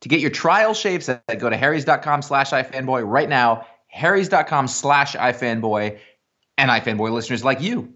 To get your trial shave set, go to harrys.com slash ifanboy right now, harrys.com slash ifanboy, and iFanboy listeners like you.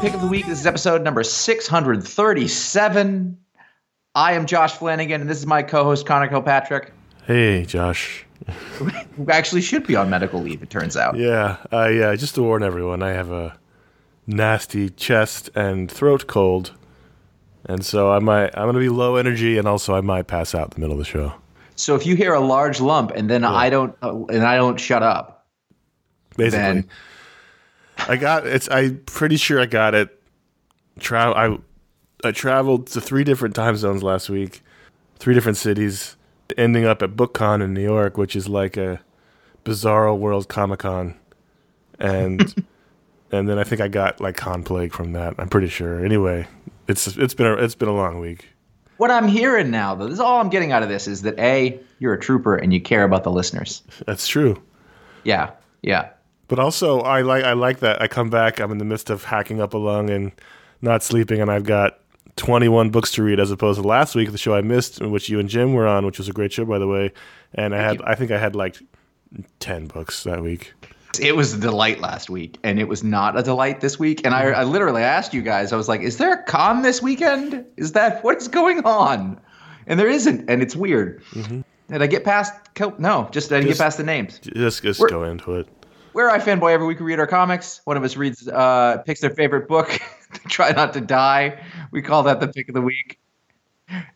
Pick of the Week. This is episode number 637. I am Josh Flanagan, and this is my co-host Conor Kilpatrick, Hey, Josh. who actually should be on medical leave, it turns out. Yeah, uh, yeah. Just to warn everyone, I have a nasty chest and throat cold, and so I might I'm gonna be low energy, and also I might pass out in the middle of the show. So if you hear a large lump and then I don't uh, and I don't shut up, Basically, I got it's. I'm pretty sure I got it. Tra- I I traveled to three different time zones last week, three different cities, ending up at BookCon in New York, which is like a bizarro world Comic Con, and and then I think I got like con plague from that. I'm pretty sure. Anyway, it's it's been a, it's been a long week. what I'm hearing now, though, this is all I'm getting out of this is that a you're a trooper and you care about the listeners. That's true. Yeah, yeah. But also, I like I like that I come back. I'm in the midst of hacking up a lung and not sleeping, and I've got 21 books to read as opposed to last week, the show I missed, which you and Jim were on, which was a great show by the way. And I had I think I had like 10 books that week. It was a delight last week, and it was not a delight this week. And I, I literally asked you guys, I was like, "Is there a con this weekend? Is that what is going on?" And there isn't, and it's weird. Mm-hmm. Did I get past? co- No, just I didn't Just- get past the names. Just just We're- go into it. We're iFanboy. Every week we read our comics. One of us reads, uh, picks their favorite book. Try not to die. We call that the pick of the week.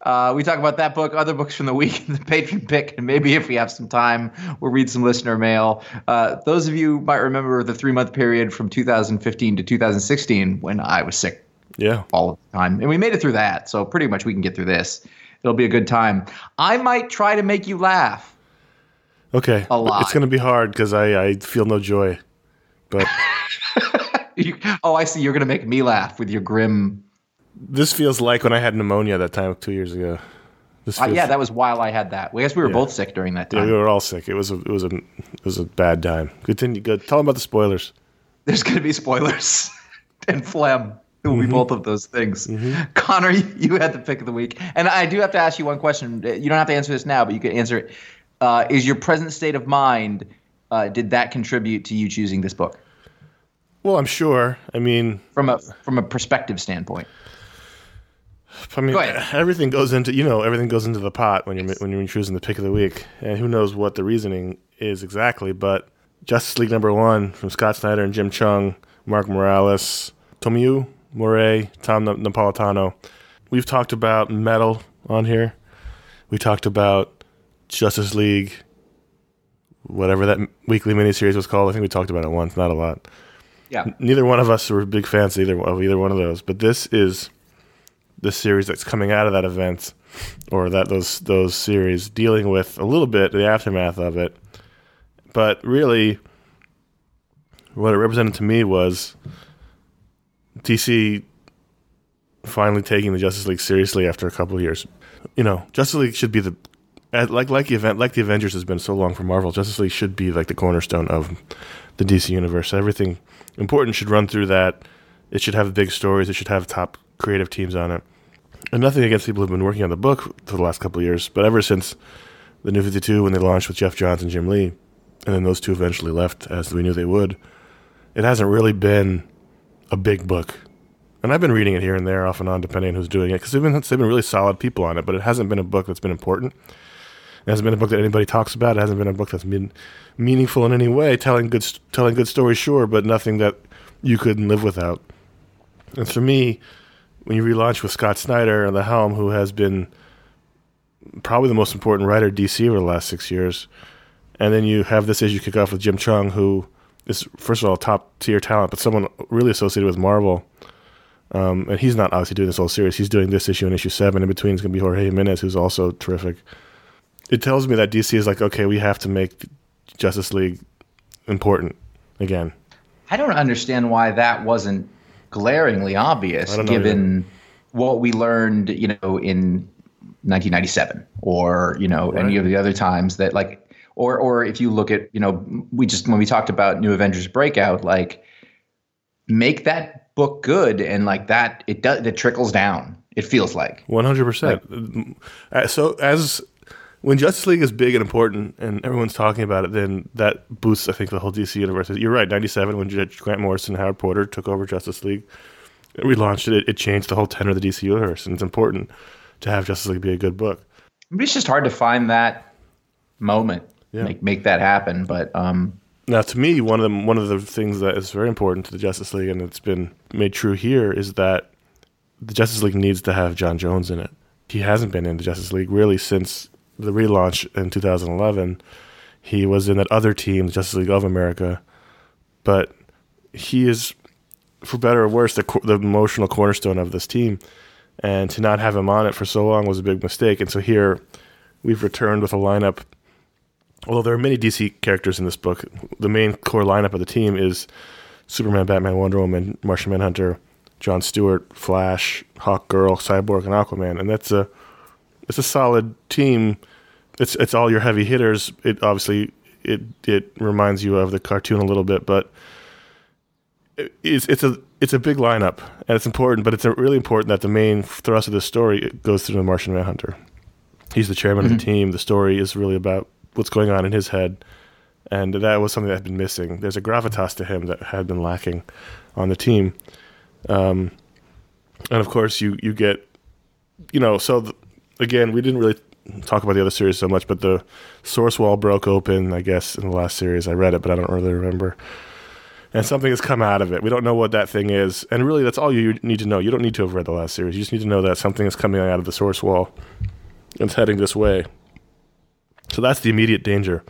Uh, we talk about that book, other books from the week, the patron pick, and maybe if we have some time, we'll read some listener mail. Uh, those of you might remember the three month period from 2015 to 2016 when I was sick Yeah. all of the time, and we made it through that. So pretty much we can get through this. It'll be a good time. I might try to make you laugh. Okay. A lot. It's going to be hard because I, I feel no joy. But You- oh, I see. You're gonna make me laugh with your grim this feels like when I had pneumonia that time two years ago. This Uh, yeah, that was while I had that. I guess we were Yeah. both sick during that yeah, we were all sick. It was a it was a it was a bad time. Continue. Good. Tell them about the spoilers. There's going to be spoilers and phlegm. It will be Mm-hmm. both of those things. Conor, you, you had the pick of the week, and I do have to ask you one question. You don't have to answer this now, but you can answer it. Uh, is your present state of mind? Uh, did that contribute to you choosing this book Well, I'm sure. I mean, from a from a perspective standpoint? I mean, Go everything goes into you know everything goes into the pot when you're when you're choosing the pick of the week, and who knows what the reasoning is exactly. But Justice League number one from Scott Snyder and Jim Cheung, Mark Morales, Tomeu Morey, Tom Napolitano. We've talked about metal on here. We talked about Justice League, whatever that weekly miniseries was called. I think we talked about it once, not a lot. Yeah, Neither one of us were big fans either of either one of those, but this is the series that's coming out of that event, or that those those series dealing with a little bit the aftermath of it. But really, what it represented to me was DC finally taking the Justice League seriously after a couple of years. You know, Justice League should be the like like the event like the Avengers has been so long for Marvel. Justice League should be like the cornerstone of the DC universe. Everything important should run through that. It should have big stories. It should have top creative teams on it. And nothing against people who've been working on the book for the last couple of years, but ever since the New Fifty Two when they launched with Geoff Johns and Jim Lee, and then those two eventually left as we knew they would, it hasn't really been a big book. And I've been reading it here and there, off and on, depending on who's doing it, because they've been they've been really solid people on it. But it hasn't been a book that's been important. It hasn't been a book that anybody talks about. It hasn't been a book that's been meaningful in any way, telling good telling good stories, sure, but nothing that you couldn't live without. And for me, when you relaunch with Scott Snyder at the helm, who has been probably the most important writer DC over the last six years, and then you have this issue kick off with Jim Cheung, who is first of all top tier talent, but someone really associated with Marvel. Um, and he's not obviously doing this whole series. He's doing this issue and issue seven. In between is going to be Jorge Jimenez, who's also terrific. It tells me that DC is like, okay, we have to make Justice League important again. I don't understand why that wasn't glaringly obvious, given what we learned, you know, in 1997, or you know, any of the other times that like, or or if you look at, you know, we just when we talked about New Avengers Breakout, like, make that book good, and like that, it does, it trickles down. It feels like. One hundred percent. Uh, So as when Justice League is big and important, and everyone's talking about it, then that boosts, I think, the whole DC universe. You're right. Ninety seven, when Grant Morrison and Howard Porter took over Justice League, and relaunched it, it, it changed the whole tenor of the DC universe, and it's important to have Justice League be a good book. Maybe it's just hard to find that moment, Yeah. make make that happen. But um, Now, to me, one of the one of the things that is very important to the Justice League, and it's been made true here, is that the Justice League needs to have J'onn J'onzz in it. He hasn't been in the Justice League really since the relaunch in 2011. He was in that other team, Justice League of America, but he is, for better or worse, the the emotional cornerstone of this team. And to not have him on it for so long was a big mistake. And so here, we've returned with a lineup although there are many DC characters in this book, the main core lineup of the team is Superman, Batman, Wonder Woman, Martian Manhunter, John Stewart, Flash, Hawk Girl, Cyborg, and Aquaman, and that's a it's a solid team. It's it's all your heavy hitters. It obviously it it reminds you of the cartoon a little bit, but it- it's it's a it's a big lineup and it's important, but it's really important that the main thrust of the story goes through the Martian Manhunter. He's the chairman of the team. The story is really about what's going on in his head, and that was something that had been missing. There's a gravitas to him that had been lacking on the team, um, and of course you you get you know so th- again we didn't really talk about the other series so much, but the source wall broke open. I guess in the last series I read it, but I don't really remember. And something has come out of it. We don't know what that thing is, and really that's all you need to know. You don't need to have read the last series. You just need to know that something is coming out of the source wall. and It's heading this way. So that's the immediate danger.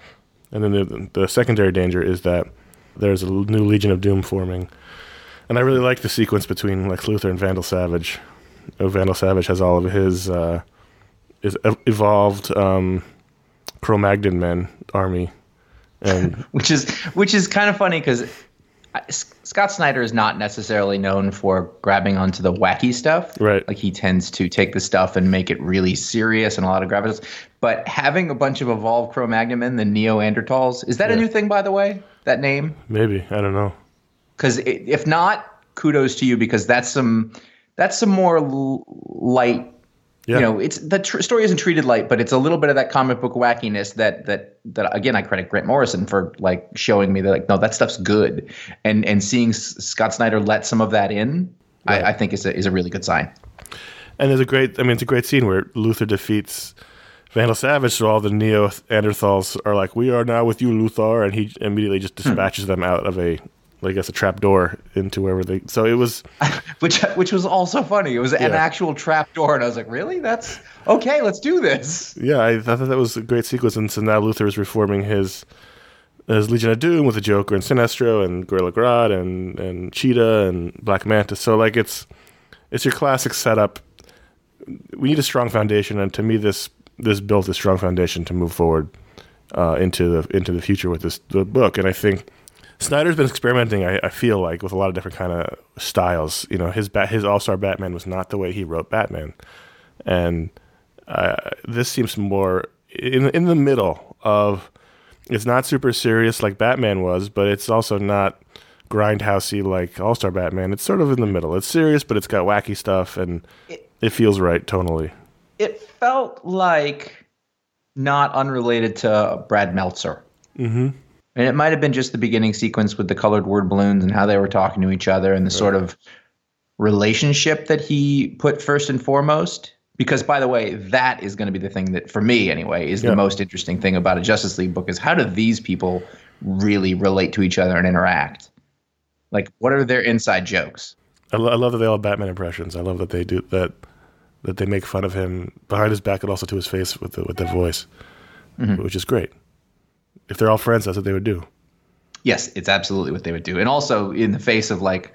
And then the, the secondary danger is that there's a new Legion of Doom forming. And I really like the sequence between Lex Luthor and Vandal Savage. Uh, Vandal Savage has all of his uh, ev- evolved um, Cro-Magnon men army, and which is which is kind of funny because Scott Snyder is not necessarily known for grabbing onto the wacky stuff. Right. Like he tends to take the stuff and make it really serious and a lot of gravitas. But having a bunch of evolved Cro-Magnon men, the Neanderthals, is that a new thing by the way? That name? maybe I don't know. Because if not, kudos to you because that's some that's some more l- light. Yeah. You know, it's the tr- story isn't treated light, but it's a little bit of that comic book wackiness that that that again I credit Grant Morrison for like showing me that like no that stuff's good, and and seeing S- Scott Snyder let some of that in, I, I think is a is a really good sign. And there's a great, I mean, it's a great scene where Luthor defeats Vandal Savage, so all the Neo Neanderthals are like, "We are now with you, Luthor," and he immediately just hmm. dispatches them out of a, I guess, a trap door into wherever they. So it was, Which which was also funny. It was an actual trap door, and I was like, really? That's okay. Let's do this. yeah, I thought that was a great sequence, and so now Luthor is reforming his his Legion of Doom with the Joker and Sinestro and Gorilla Grodd and and Cheetah and Black Manta. So like it's it's your classic setup. We need a strong foundation, and to me, this this built a strong foundation to move forward uh, into the into the future with this the book. And I think Snyder's been experimenting. I, I feel like with a lot of different kind of styles. You know, his bat, his All Star Batman was not the way he wrote Batman, and uh, this seems more in in the middle of. It's not super serious like Batman was, but it's also not grindhousey like All Star Batman. It's sort of in the middle. It's serious, but it's got wacky stuff, and it feels right tonally. It felt like not unrelated to Brad Meltzer. Mm-hmm. And it might have been just the beginning sequence with the colored word balloons and how they were talking to each other and the sort of relationship that he put first and foremost. Because, by the way, that is going to be the thing that, for me anyway, is Yeah. the most interesting thing about a Justice League book is how do these people really relate to each other and interact? Like, what are their inside jokes? I, lo- I love that they all have Batman impressions. I love that they do that. That they make fun of him behind his back and also to his face with the with the voice, mm-hmm. which is great. If they're all friends, that's what they would do. Yes, it's absolutely what they would do. And also in the face of like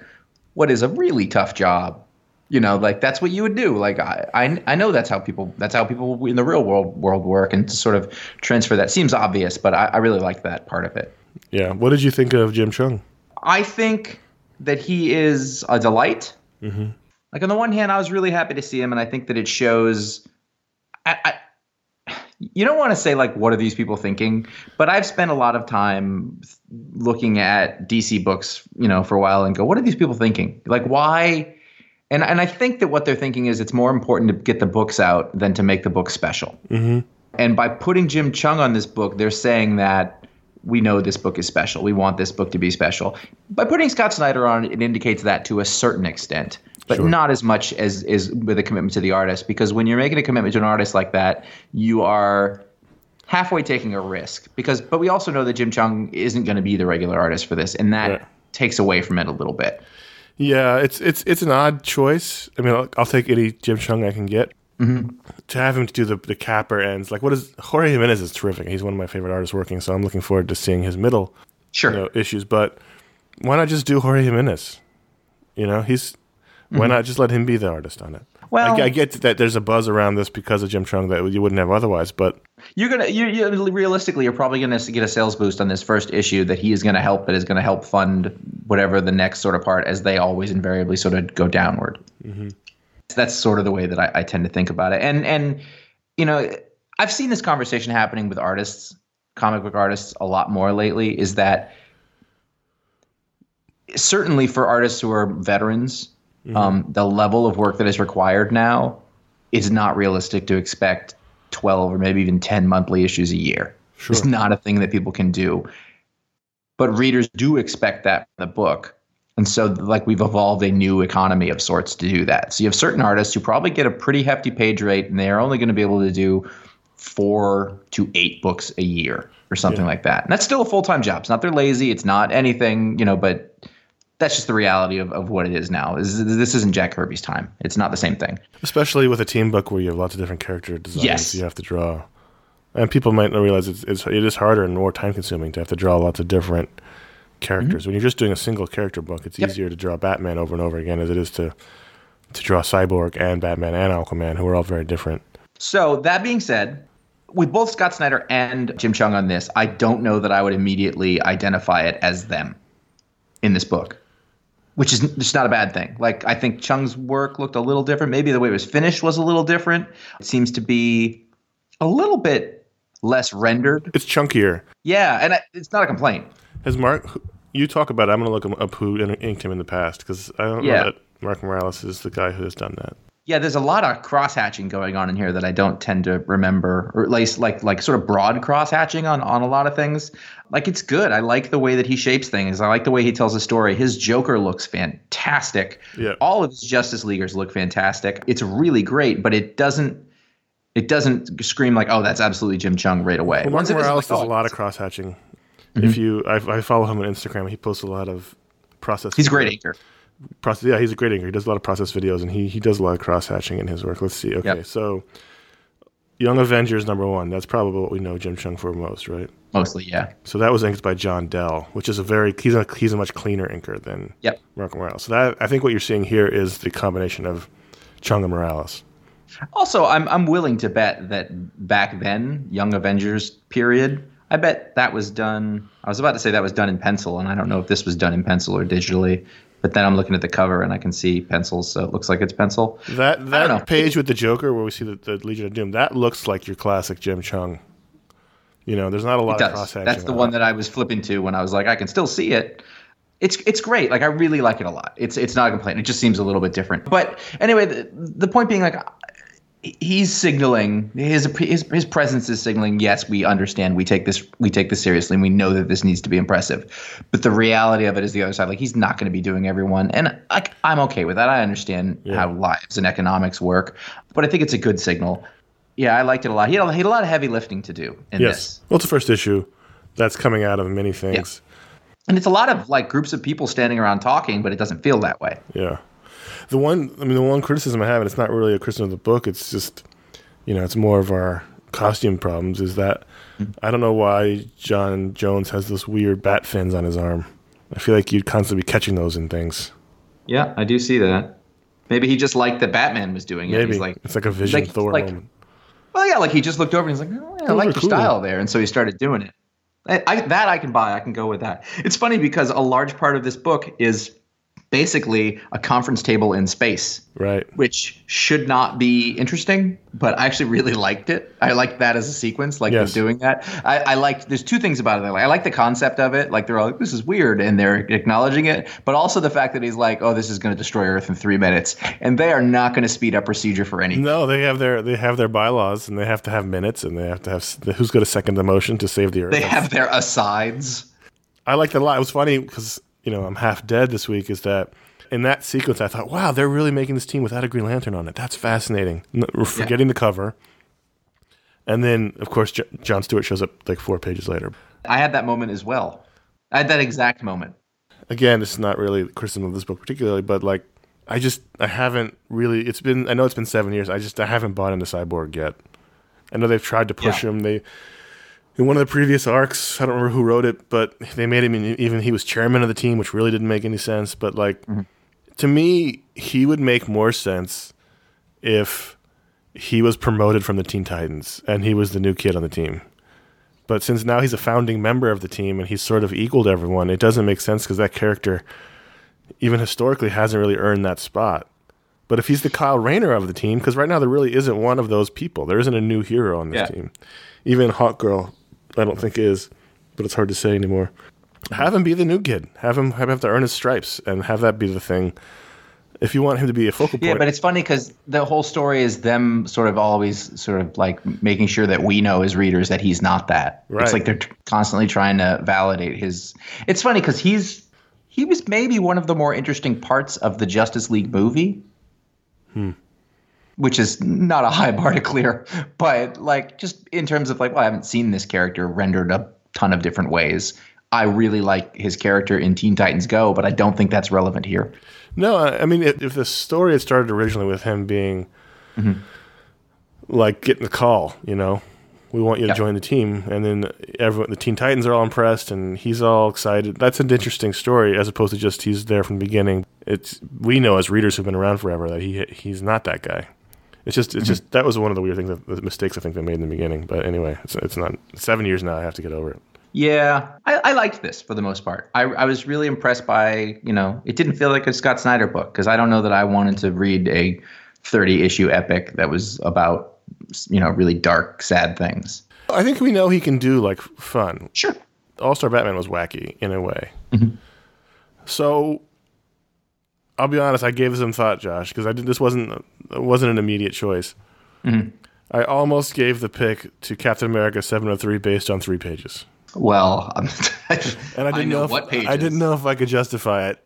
what is a really tough job. You know, like that's what you would do. Like I, I, I know that's how people that's how people in the real world world work, and to sort of transfer that seems obvious, but I, I really like that part of it. Yeah. What did you think of Jim Cheung? I think that he is a delight. Mm-hmm. Like on the one hand, I was really happy to see him, and I think that it shows. I, I, you don't want to say like, what are these people thinking? But I've spent a lot of time looking at DC books, you know, for a while, and go, what are these people thinking? Like, why? And and I think that what they're thinking is it's more important to get the books out than to make the book special. Mm-hmm. And by putting Jim Cheung on this book, they're saying that we know this book is special. We want this book to be special. By putting Scott Snyder on, it indicates that to a certain extent, but Sure. not as much as is with a commitment to the artist. Because when you're making a commitment to an artist like that, you are halfway taking a risk. Because, but we also know that Jim Cheung isn't going to be the regular artist for this, and that Right. takes away from it a little bit. Yeah, it's it's it's an odd choice. I mean, I'll, I'll take any Jim Cheung I can get. Mm-hmm. To have him to do the the capper ends, like what is Jorge Jimenez is terrific. He's one of my favorite artists working, so I'm looking forward to seeing his middle Sure. you know, issues. But why not just do Jorge Jimenez? You know, he's why mm-hmm. not just let him be the artist on it? Well- I, I get that there's a buzz around this because of Jim Cheung that you wouldn't have otherwise. But You're gonna, you you realistically, you're probably gonna get a sales boost on this first issue that he is gonna help, that is gonna help fund whatever the next sort of part, as they always invariably sort of go downward. Mm-hmm. That's sort of the way that I, I tend to think about it, and and you know, I've seen this conversation happening with artists comic book artists a lot more lately is that certainly for artists who are veterans, um, the level of work that is required now is not realistic to expect 12 or maybe even 10 monthly issues a year. Sure. It's not a thing that people can do. But readers do expect that from the book. And so, like, we've evolved a new economy of sorts to do that. So, you have certain artists who probably get a pretty hefty page rate, and they are only going to be able to do four to eight books a year or something like that. And that's still a full time job. It's not they're lazy. It's not anything, you know, but that's just the reality of, of what it is now. Is This isn't Jack Kirby's time. It's not the same thing. Especially with a team book where you have lots of different character designs Yes. you have to draw. And people might not realize it's, it's it is harder and more time consuming to have to draw lots of different characters. When you're just doing a single character book, it's Mm-hmm. Yep. easier to draw Batman over and over again as it is to to draw Cyborg and Batman and Aquaman, who are all very different. So that being said, with both Scott Snyder and Jim Cheung on this, I don't know that I would immediately identify it as them in this book, which is just not a bad thing. Like I think Cheung's work looked a little different. Maybe the way it was finished was a little different. It seems to be a little bit less rendered. It's chunkier. Yeah, and I, it's not a complaint. Has Mark? You talk about. it. I'm going to look up who inked him in the past because I don't Yeah. know that Mark Morales is the guy who has done that. Yeah, there's a lot of cross hatching going on in here that I don't tend to remember, or at least like like sort of broad cross hatching on on a lot of things. Like it's good. I like the way that he shapes things. I like the way he tells a story. His Joker looks fantastic. Yeah. All of his Justice Leaguers look fantastic. It's really great, but it doesn't it doesn't scream like oh that's absolutely Jim Cheung right away. Well, Mark Once it is, Morales like, does oh, a lot of cross hatching. Mm-hmm. If you, I, I follow him on Instagram. He posts a lot of process. He's a great anchor. Process. Yeah, he's a great inker. He does a lot of process videos, and he he does a lot of cross hatching in his work. Let's see. Okay, Yep. so Young Avengers number one. That's probably what we know Jim Cheung for most, right? Mostly, yeah. So that was inked by John Dell, which is a very he's a he's a much cleaner inker than Yep. Mark Morales. So that I think what you're seeing here is the combination of Cheung and Morales. Also, I'm I'm willing to bet that back then, Young Avengers period, I bet that was done. I was about to say that was done in pencil, and I don't know if this was done in pencil or digitally. But then I'm looking at the cover and I can see pencils, so it looks like it's pencil. That that page with the Joker where we see the, the Legion of Doom that looks like your classic Jim Cheung. You know, there's not a lot It of cross hatching. That's the one that I was flipping to when I was like, I can still see it. It's it's great. Like I really like it a lot. It's it's not a complaint. It just seems a little bit different. But anyway, the, the point being, like, he's signaling his his his presence is signaling. Yes, we understand. We take this we take this seriously, and we know that this needs to be impressive. But the reality of it is the other side. Like he's not going to be doing everyone, and like I'm okay with that. I understand how lives and economics work, but I think it's a good signal. Yeah, I liked it a lot. He had a, he had a lot of heavy lifting to do in Yes. this. Well, it's the first issue. That's coming out of many things. And it's a lot of like groups of people standing around talking, but it doesn't feel that way. Yeah. The one, I mean, the one criticism I have, and it's not really a criticism of the book. It's just, you know, it's more of our costume problems. Is that mm-hmm. I don't know why J'onn J'onzz has those weird bat fins on his arm. I feel like you'd constantly be catching those in things. Yeah, I do see that. Maybe he just liked that Batman was doing it. Maybe He's like, it's like a Vision like- Thor like- moment. well, yeah, like he just looked over and he's like, oh, yeah, I like your cool. style there, and so he started doing it. I, I, that I can buy. I can go with that. It's funny because a large part of this book is basically a conference table in space. Right. which should not be interesting, but I actually really liked it. I liked that as a sequence, like Yes. doing that. I, I liked. There's two things about it. I like. I like the concept of it. Like they're all like, "This is weird," and they're acknowledging it. But also the fact that he's like, "Oh, this is going to destroy Earth in three minutes," and they are not going to speed up procedure for anything. No, they have their they have their bylaws, and they have to have minutes, and they have to have who's going to second the motion to save the earth. They have their asides. I liked it a lot. It was funny because you know I'm half dead this week. Is that in that sequence? I thought, wow, they're really making this team without a Green Lantern on it. That's fascinating. We're forgetting the cover, and then of course J- John Stewart shows up like four pages later. I had that moment as well. I had that exact moment. Again, this is not really criticism of this book particularly, but like I just I haven't really. It's been I know it's been seven years. I just I haven't bought into Cyborg yet. I know they've tried to push Yeah. him. They in one of the previous arcs, I don't remember who wrote it, but they made him even he was chairman of the team, which really didn't make any sense. But like mm-hmm. to me, he would make more sense if he was promoted from the Teen Titans and he was the new kid on the team. But since now he's a founding member of the team and he's sort of equal to everyone, it doesn't make sense because that character, even historically, hasn't really earned that spot. But if he's the Kyle Rayner of the team, because right now there really isn't one of those people. There isn't a new hero on this Yeah. team. Even Hawk Girl I don't think is, but it's hard to say anymore. Have him be the new kid. Have him have, have to earn his stripes and have that be the thing. If you want him to be a focal point, Yeah, but it's funny because the whole story is them sort of always sort of like making sure that we know as readers that he's not that. Right. It's like they're t- constantly trying to validate his. It's funny because he's he was maybe one of the more interesting parts of the Justice League movie, hmm. Which is not a high bar to clear, but like just in terms of like, well, I haven't seen this character rendered a ton of different ways. I really like his character in Teen Titans Go, but I don't think that's relevant here. No, I mean, if, if the story had started originally with him being mm-hmm. like getting the call, you know, we want you to Yep. join the team, and then everyone, the Teen Titans are all impressed, and he's all excited. That's an interesting story, as opposed to just he's there from the beginning. It's we know as readers who've been around forever that he he's not that guy. It's just it's mm-hmm. just that was one of the weird things, that, the mistakes I think they made in the beginning. But anyway, it's it's not seven years now. I have to get over it. Yeah, I, I liked this for the most part. I, I was really impressed by, you know, it didn't feel like a Scott Snyder book because I don't know that I wanted to read a 30 issue epic that was about, you know, really dark, sad things. I think we know he can do like fun. Sure. All Star Batman was wacky in a way. Mm-hmm. So I'll be honest, I gave some thought, Josh, because I did this wasn't wasn't an immediate choice. I almost gave the pick to Captain America 703 based on three pages, Well, I'm, and I didn't know, if, what pages. I didn't know if I could justify it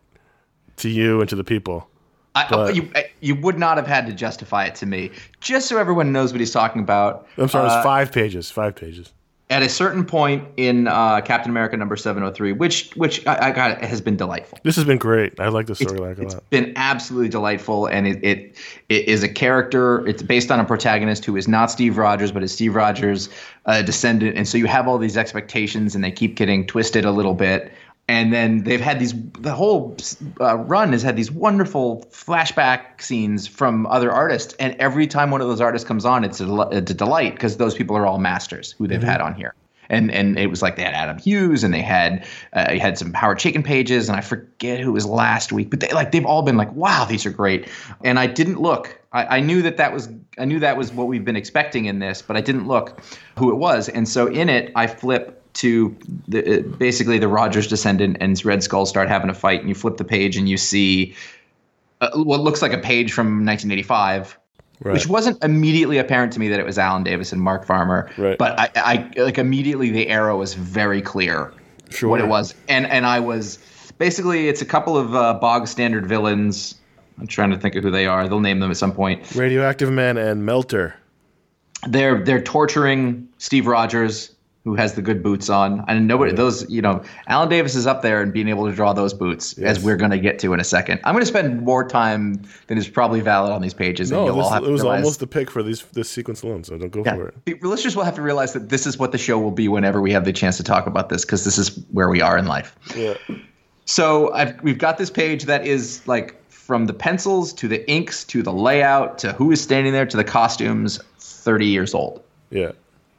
to you and to the people. I, but- you, you would not have had to justify it to me. Just so everyone knows what he's talking about. I'm sorry, it Uh, was five pages. Five pages. At a certain point in uh, Captain America number 703, which which I, I got has been delightful. This has been great. I like the story like a It's lot. been absolutely delightful, and it, it it is a character. It's based on a protagonist who is not Steve Rogers, but is Steve Rogers' uh, descendant, and so you have all these expectations, and they keep getting twisted a little bit. And then they've had these. The whole uh, run has had these wonderful flashback scenes from other artists, and every time one of those artists comes on, it's a, it's a delight because those people are all masters who they've had on here and and it was like they had Adam Hughes and they had uh, they had some Howard Chaykin pages and I forget who was last week, but they like they've all been like, wow, these are great. And I didn't look. I, I knew that that was I knew that was what we've been expecting in this, but I didn't look who it was. And so in it, I flip to the, uh, basically the Rogers descendant and Red Skull start having a fight, and you flip the page and you see uh, what looks like a page from 1985 Right. which wasn't immediately apparent to me that it was Alan Davis and Mark Farmer. Right. But I, I like immediately the arrow was very clear Sure. what it was, and and I was basically it's a couple of uh, bog standard villains. I'm trying to think of who they are. They'll name them at some point. Radioactive Man and Melter. They're they're torturing Steve Rogers, who has the good boots on. And nobody those you know Alan Davis is up there and being able to draw those boots, Yes. as we're going to get to in a second. I'm going to spend more time than is probably valid on these pages. and No, you'll this, all have it to was almost the pick for these this sequence alone. So don't go for it. The listeners will have to realize that this is what the show will be whenever we have the chance to talk about this, because this is where we are in life. Yeah. So I've, we've got this page that is like from the pencils to the inks to the layout to who is standing there to the costumes, 30 years old. Yeah.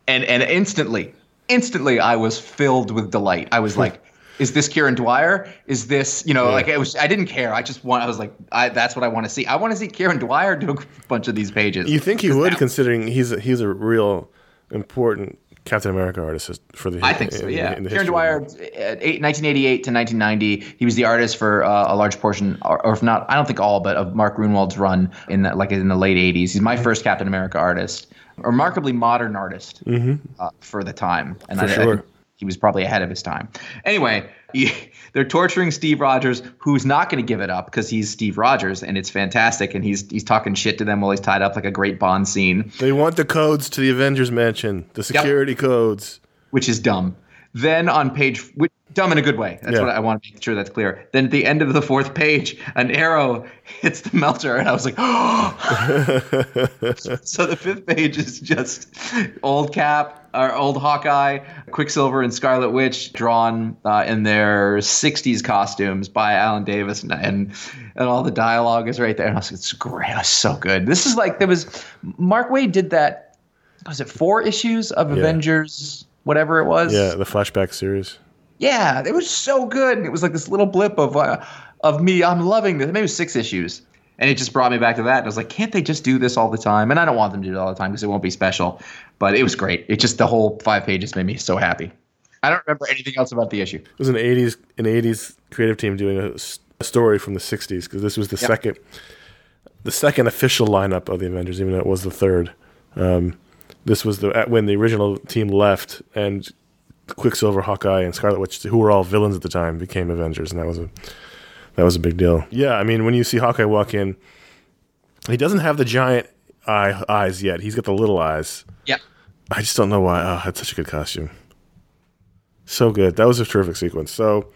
And and instantly, instantly, I was filled with delight. I was like, "Is this Kieron Dwyer? Is this you know?" Yeah. Like it was. I didn't care. I just want. I was like, I, "That's what I want to see. I want to see Kieron Dwyer do a bunch of these pages." You think he would, considering he's a, he's a real important Captain America artist for the. I think so. in- Yeah, in Kieron. Dwyer, uh, 1988 to 1990, he was the artist for uh, a large portion, or, or if not, I don't think all, but of Mark Gruenwald's run in the, like in the late 80s. He's my first Captain America artist, remarkably modern artist uh, for the time, and Mm-hmm. For I, I sure. think he was probably ahead of his time. Anyway, he, they're torturing Steve Rogers, who's not going to give it up because he's Steve Rogers, and it's fantastic, and he's he's talking shit to them while he's tied up like a great Bond scene. They want the codes to the Avengers Mansion, the security codes. which is dumb. Then on page, which, dumb in a good way. That's Yeah. what I want to make sure that's clear. Then at the end of the fourth page, an arrow hits the melter, and I was like, oh! so the fifth page is just old Cap or old Hawkeye, Quicksilver, and Scarlet Witch drawn uh, in their '60s costumes by Alan Davis, and, and and all the dialogue is right there. And I was like, it's great. It's so good. This is like there was Mark Waid did that. Was it four issues of Avengers? Whatever it was. Yeah, the flashback series. Yeah, it was so good. And it was like this little blip of uh, of me. I'm loving this. Maybe it was six issues. And it just brought me back to that. And I was like, can't they just do this all the time? And I don't want them to do it all the time because it won't be special. But it was great. It just the whole five pages made me so happy. I don't remember anything else about the issue. It was an '80s an '80s creative team doing a story from the '60s because this was the second the second official lineup of the Avengers, even though it was the third. Um, this was the when the original team left and Quicksilver, Hawkeye, and Scarlet Witch, who were all villains at the time, became Avengers, and that was a that was a big deal. Yeah, I mean, when you see Hawkeye walk in, he doesn't have the giant eye eyes yet. He's got the little eyes. Yeah. I just don't know why. Oh, that's such a good costume. So good. That was a terrific sequence. So,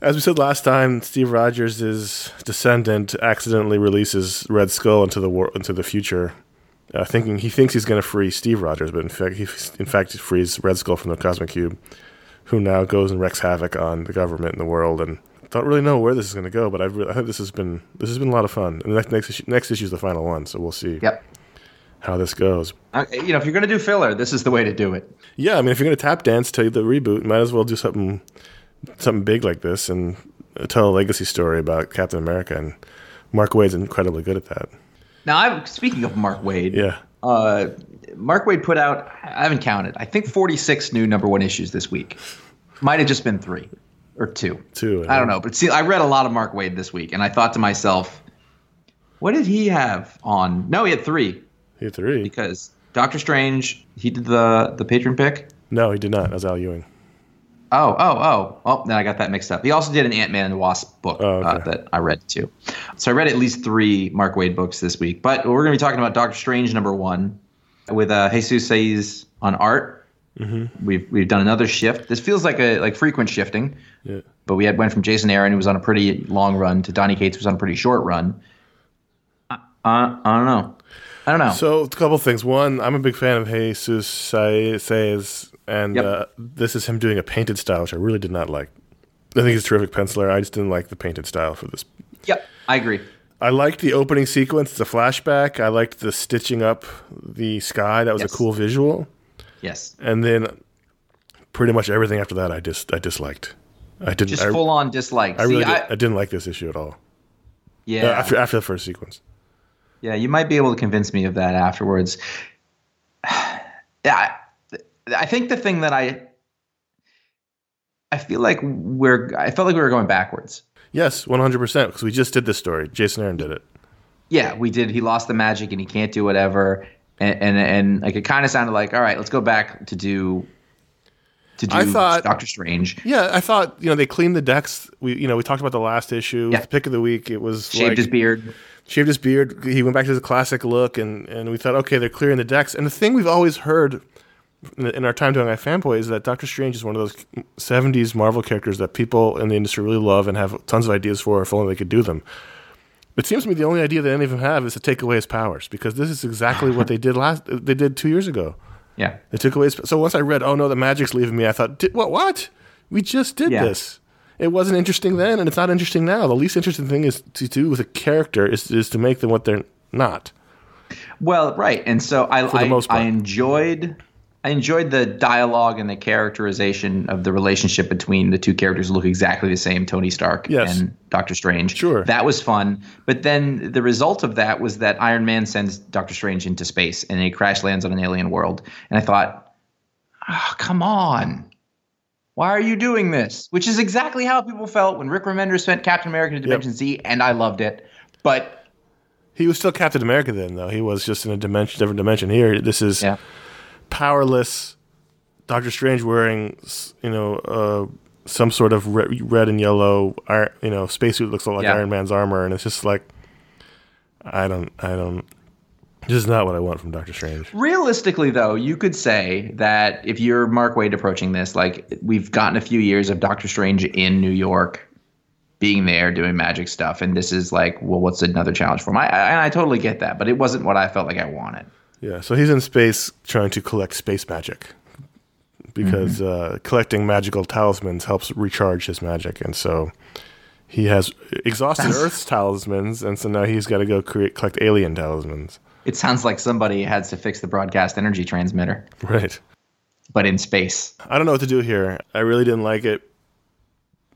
as we said last time, Steve Rogers' descendant accidentally releases Red Skull into the war- into the future, uh, thinking he thinks he's going to free Steve Rogers, but in fact, he in fact he frees Red Skull from the Cosmic Cube, who now goes and wreaks havoc on the government and the world. And don't really know where this is going to go, but I've re- I think this has been this has been a lot of fun. And the next next issue, next issue is the final one, so we'll see Yep. how this goes. Uh, you know, if you're going to do filler, this is the way to do it. Yeah, I mean, if you're going to tap dance to the reboot, might as well do something something big like this and tell a legacy story about Captain America. And Mark Waid's incredibly good at that. Now, I'm speaking of Mark Waid. Yeah, Uh, Mark Waid put out, I haven't counted, I think 46 new number one issues this week. Might have just been three or two. Two, I don't know. But see, I read a lot of Mark Waid this week, and I thought to myself, what did he have on? No, he had three he had three. because Doctor Strange, he did the, the patron pick. No, he did not. That was Al Ewing. Oh, oh, oh. Oh, then I got that mixed up. He also did an Ant Man and the Wasp book Oh, okay. uh, that I read too. So I read at least three Mark Waid books this week. But we're going to be talking about Doctor Strange number one with uh, Jesus Saiz on art. Mm-hmm. We've we've done another shift. This feels like a like frequent shifting. Yeah. But we had went from Jason Aaron, who was on a pretty long run, to Donny Cates, who was on a pretty short run. I, I, I don't know. I don't know. So a couple things. One, I'm a big fan of Jesus Sa- Saiz, and Yep. uh, this is him doing a painted style, which I really did not like. I think he's a terrific penciler. I just didn't like the painted style for this. yep, I agree. I liked the opening sequence, the flashback. I liked the stitching up the sky. That was Yes. a cool visual. Yes, and then pretty much everything after that I just I disliked. I didn't. just I, full on dislike. I See, really did, I, I, didn't like this issue at all. yeah. Uh, after after the first sequence. Yeah, you might be able to convince me of that afterwards. Yeah, I, think the thing that I I feel like we're I felt like we were going backwards. Yes, one hundred percent. Because we just did this story. Jason Aaron did it. Yeah, we did. He lost the magic and he can't do whatever. And and, and like it kind of sounded like, all right, let's go back to do to do I thought- Doctor Strange. Yeah, I thought you know they cleaned the decks. We you know we talked about the last issue. Yeah. The pick of the week. It was Shaved like, his beard. shaved his beard. He went back to the classic look, and and we thought, okay, they're clearing the decks. And the thing we've always heard in, our time doing iFanboy is that Doctor Strange is one of those '70s Marvel characters that people in the industry really love and have tons of ideas for if only they could do them. It seems to me the only idea that any of them have is to take away his powers because this is exactly what they did last. They did two years ago. Yeah. They took away his. So once I read, oh no, the magic's leaving me. I thought, what? What? We just did Yeah. this. It wasn't interesting then, and it's not interesting now. The least interesting thing is to do with a character is is to make them what they're not. Well, right, and so I I. I enjoyed I enjoyed the dialogue and the characterization of the relationship between the two characters who look exactly the same, Tony Stark Yes. and Doctor Strange. Sure. that was fun. But then the result of that was that Iron Man sends Doctor Strange into space and he crash lands on an alien world. And I thought, oh, come on. Why are you doing this? Which is exactly how people felt when Rick Remender sent Captain America to Dimension Z, and I loved it. But He was still Captain America then, though. He was just in a dimension, different dimension. Here, this is yeah, powerless Doctor Strange wearing, you know, uh, some sort of re- red and yellow, ir- you know, spacesuit looks like Yeah. Iron Man's armor, and it's just like, I don't, I don't. This is not what I want from Doctor Strange. Realistically, though, you could say that if you're Mark Waid approaching this, like we've gotten a few years of Doctor Strange in New York, being there doing magic stuff, and this is like, well, what's another challenge for him? I, I, and I totally get that, but it wasn't what I felt like I wanted. Yeah, so he's in space trying to collect space magic because uh, collecting magical talismans helps recharge his magic, and so he has exhausted Earth's talismans, and so now he's got to go create collect alien talismans. It sounds like somebody has to fix the broadcast energy transmitter, Right. but in space. I don't know what to do here. I really didn't like it.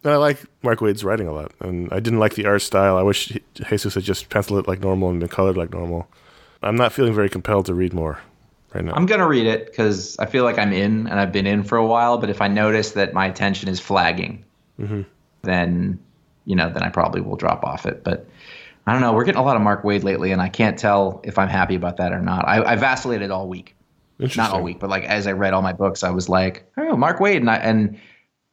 And I like Mark Waid's writing a lot, and I didn't like the art style. I wish Jesus had just penciled it like normal and been colored like normal. I'm not feeling very compelled to read more right now. I'm gonna read it because I feel like I'm in and I've been in for a while. But if I notice that my attention is flagging, mm-hmm. then you know, then I probably will drop off it. But I don't know. We're getting a lot of Mark Waid lately, and I can't tell if I'm happy about that or not. I, I vacillated all week, not all week, but like as I read all my books, I was like, oh, Mark Waid, and I, and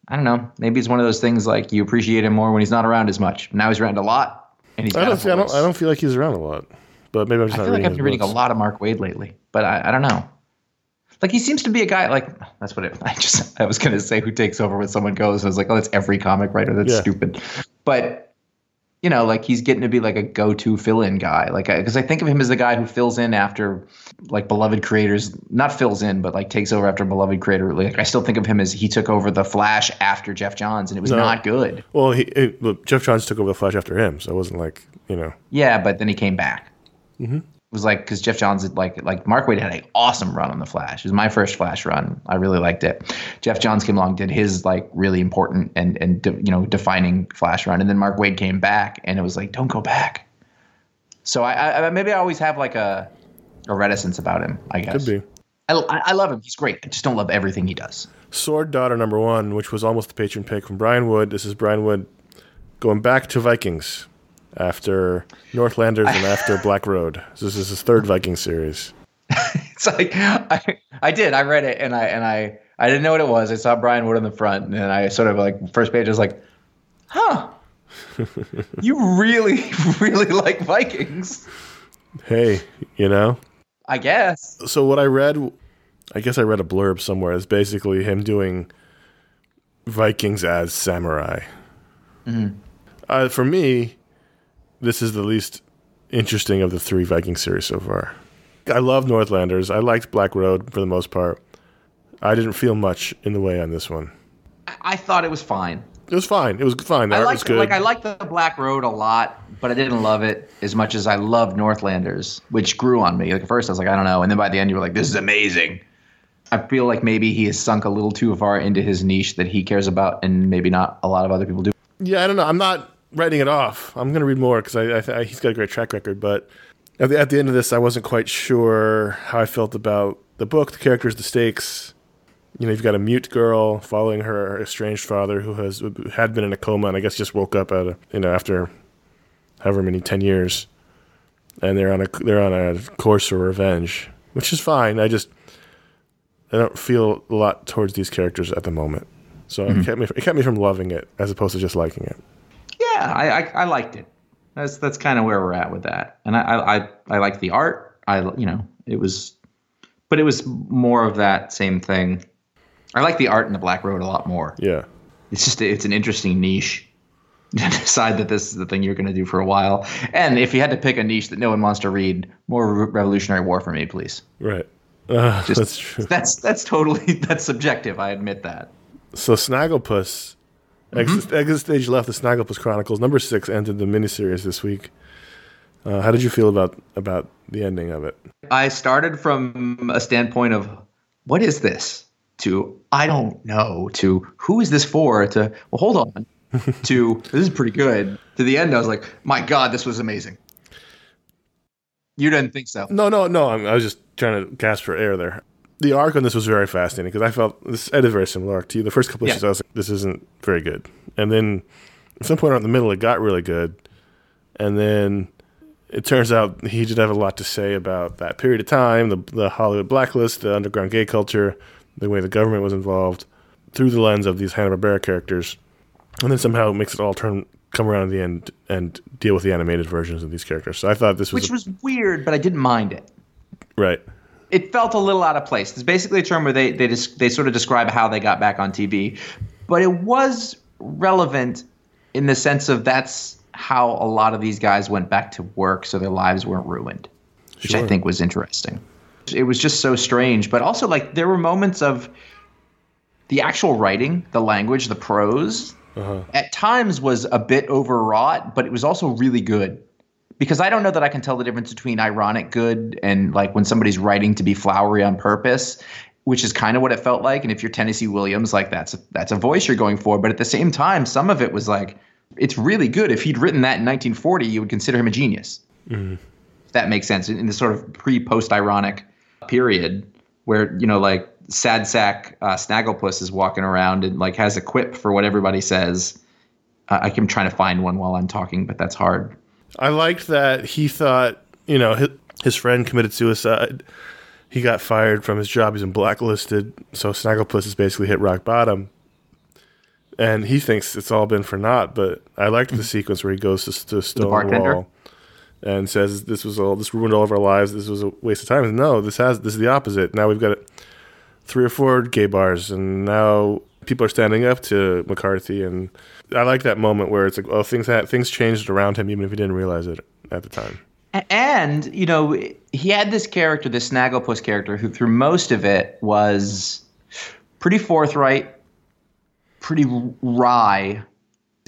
I don't know. Maybe it's one of those things like you appreciate him more when he's not around as much. Now he's around a lot, and he's. I don't, I don't. I don't feel like he's around a lot, but maybe I'm just I not feel like. I've been reading a lot of Mark Waid lately, but I, I don't know. Like he seems to be a guy like that's what it, I just I was gonna say who takes over when someone goes. I was like, oh, that's every comic writer. That's Yeah. stupid. But you know, like he's getting to be like a go-to fill-in guy. Like because I think of him as the guy who fills in after like beloved creators, not fills in, but like takes over after beloved creator. Like I still think of him as he took over the Flash after Geoff Johns, and it was No. not good. Well, he it, look, Geoff Johns took over the Flash after him, so it wasn't like you know. Yeah, but then he came back. Mm-hmm. It was like because Geoff Johns like like Mark Waid had an awesome run on the Flash. It was my first Flash run. I really liked it. Geoff Johns came along, did his like really important and and de- you know defining Flash run, and then Mark Waid came back, and it was like don't go back. So I, I maybe I always have like a a reticence about him. I guess Could be. I, I I love him. He's great. I just don't love everything he does. Sword Daughter number one, which was almost the patron pick from Brian Wood. This is Brian Wood going back to Vikings after Northlanders and after Black Road. This is his third Viking series. It's like I, I did. I read it and I and I I didn't know what it was. I saw Brian Wood on the front and I sort of like first page I was like, huh. you really, really like Vikings. Hey, you know. I guess. So what I read, I guess I read a blurb somewhere. Is basically him doing Vikings as samurai. Uh, for me, this is the least interesting of the three Viking series so far. I love Northlanders. I liked Black Road for the most part. I didn't feel much in the way on this one. I, thought it was fine. It was fine. It was fine. The I liked was good. like I liked the Black Road a lot, but I didn't love it as much as I loved Northlanders, which grew on me. Like at first I was like, I don't know, and then by the end you were like, this is amazing. I feel like maybe he has sunk a little too far into his niche that he cares about, and maybe not a lot of other people do. Yeah, I don't know. I'm not writing it off. I'm going to read more because I, I, th- he's got a great track record. But at the, at the end of this, I wasn't quite sure how I felt about the book, the characters, the stakes. You know, you've got a mute girl following her estranged father who has had been in a coma and I guess just woke up at a, you know after however many ten years, and they're on a they're on a course for revenge, which is fine. I just I don't feel a lot towards these characters at the moment, so it mm-hmm. kept me it kept me from loving it as opposed to just liking it. Yeah, I, I, I liked it. That's that's kind of where we're at with that, and I, I I I like the art. I you know it was, but it was more of that same thing. I like the art in the Black Road a lot more. Yeah. It's just it's an interesting niche. To decide that this is the thing you're going to do for a while, and if you had to pick a niche that no one wants to read, more Revolutionary War for me, please. Right. Uh, Just- that's true. That's that's totally that's subjective. I admit that. So Snagglepuss, exit, exit stage left. The Snagglepuss Chronicles number six ended the miniseries this week. Uh, how did you feel about about the ending of it? I started from a standpoint of what is this to I don't know to who is this for to well hold on to this is pretty good to the end I was like my god this was amazing. You didn't think so? No, no, no. I'm, I was just trying to gasp for air there. The arc on this was very fascinating because I felt this. I had a very similar arc to you. The first couple Yeah. issues, I was like, "This isn't very good," and then at some point around the middle, it got really good, and then it turns out he did have a lot to say about that period of time, the the Hollywood blacklist, the underground gay culture, the way the government was involved, through the lens of these Hanna Barbera characters, and then somehow it makes it all turn come around at the end and deal with the animated versions of these characters. So I thought this was, Which a- was weird, but I didn't mind it. right. It felt a little out of place. It's basically a term where they they just they sort of describe how they got back on TV, but it was relevant in the sense of that's how a lot of these guys went back to work, so their lives weren't ruined, which I think was interesting. It was just so strange, but also like there were moments of the actual writing, the language, the prose. Uh-huh. At times was a bit overwrought, but it was also really good because I don't know that I can tell the difference between ironic good and like when somebody's writing to be flowery on purpose which is kind of what it felt like. And if you're Tennessee Williams, like that's a, that's a voice you're going for. But at the same time, some of it was like it's really good. If he'd written that in 1940, you would consider him a genius. If that makes sense in, in the sort of pre-post ironic period where you know like sad sack uh, Snagglepuss is walking around and like has a quip for what everybody says. Uh, I am trying to find one while I'm talking, but that's hard. I liked that he thought, you know, his, his friend committed suicide. He got fired from his job. He's been blacklisted. So Snagglepuss has basically hit rock bottom. And he thinks it's all been for naught. But I liked the mm-hmm. sequence where he goes to, to? Stonewall and says, "This was all. This ruined all of our lives. This was a waste of time." No, this has. This is the opposite. Now we've got three or four gay bars, and now people are standing up to McCarthy. And I like that moment where it's like, oh, things ha- things changed around him, even if he didn't realize it at the time. And you know, he had this character, this Snagglepuss character, who through most of it was pretty forthright, pretty wry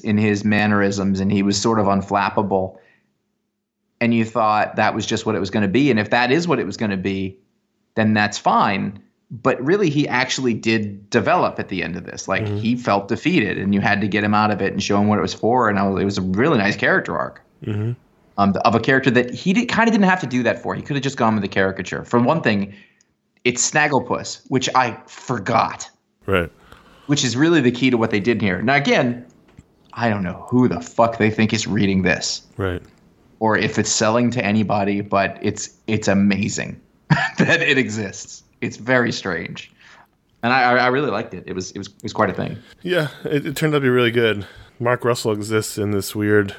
in his mannerisms, and he was sort of unflappable. And you thought that was just what it was going to be, and if that is what it was going to be, then that's fine. But really, he actually did develop at the end of this. Like he felt defeated, and you had to get him out of it and show him what it was for. And I was, it was a really nice character arc um, of a character that he did, kind of didn't have to do that for. He could have just gone with the caricature. For one thing, it's Snagglepuss, which I forgot, Right. which is really the key to what they did here. Now, again, I don't know who the fuck they think is reading this Right. or if it's selling to anybody, but it's it's amazing that it exists. It's very strange, and I, I really liked it. It was it was it was quite a thing. Yeah, it, it turned out to be really good. Mark Russell exists in this weird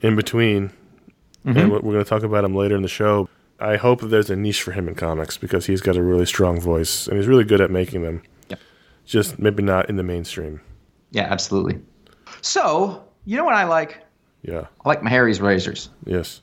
in between, and mm-hmm. we're going to talk about him later in the show. I hope there's a niche for him in comics because he's got a really strong voice and he's really good at making them. Yep. Just maybe not in the mainstream. Yeah, absolutely. So you know what I like? Yeah. I like my Harry's razors. Yes.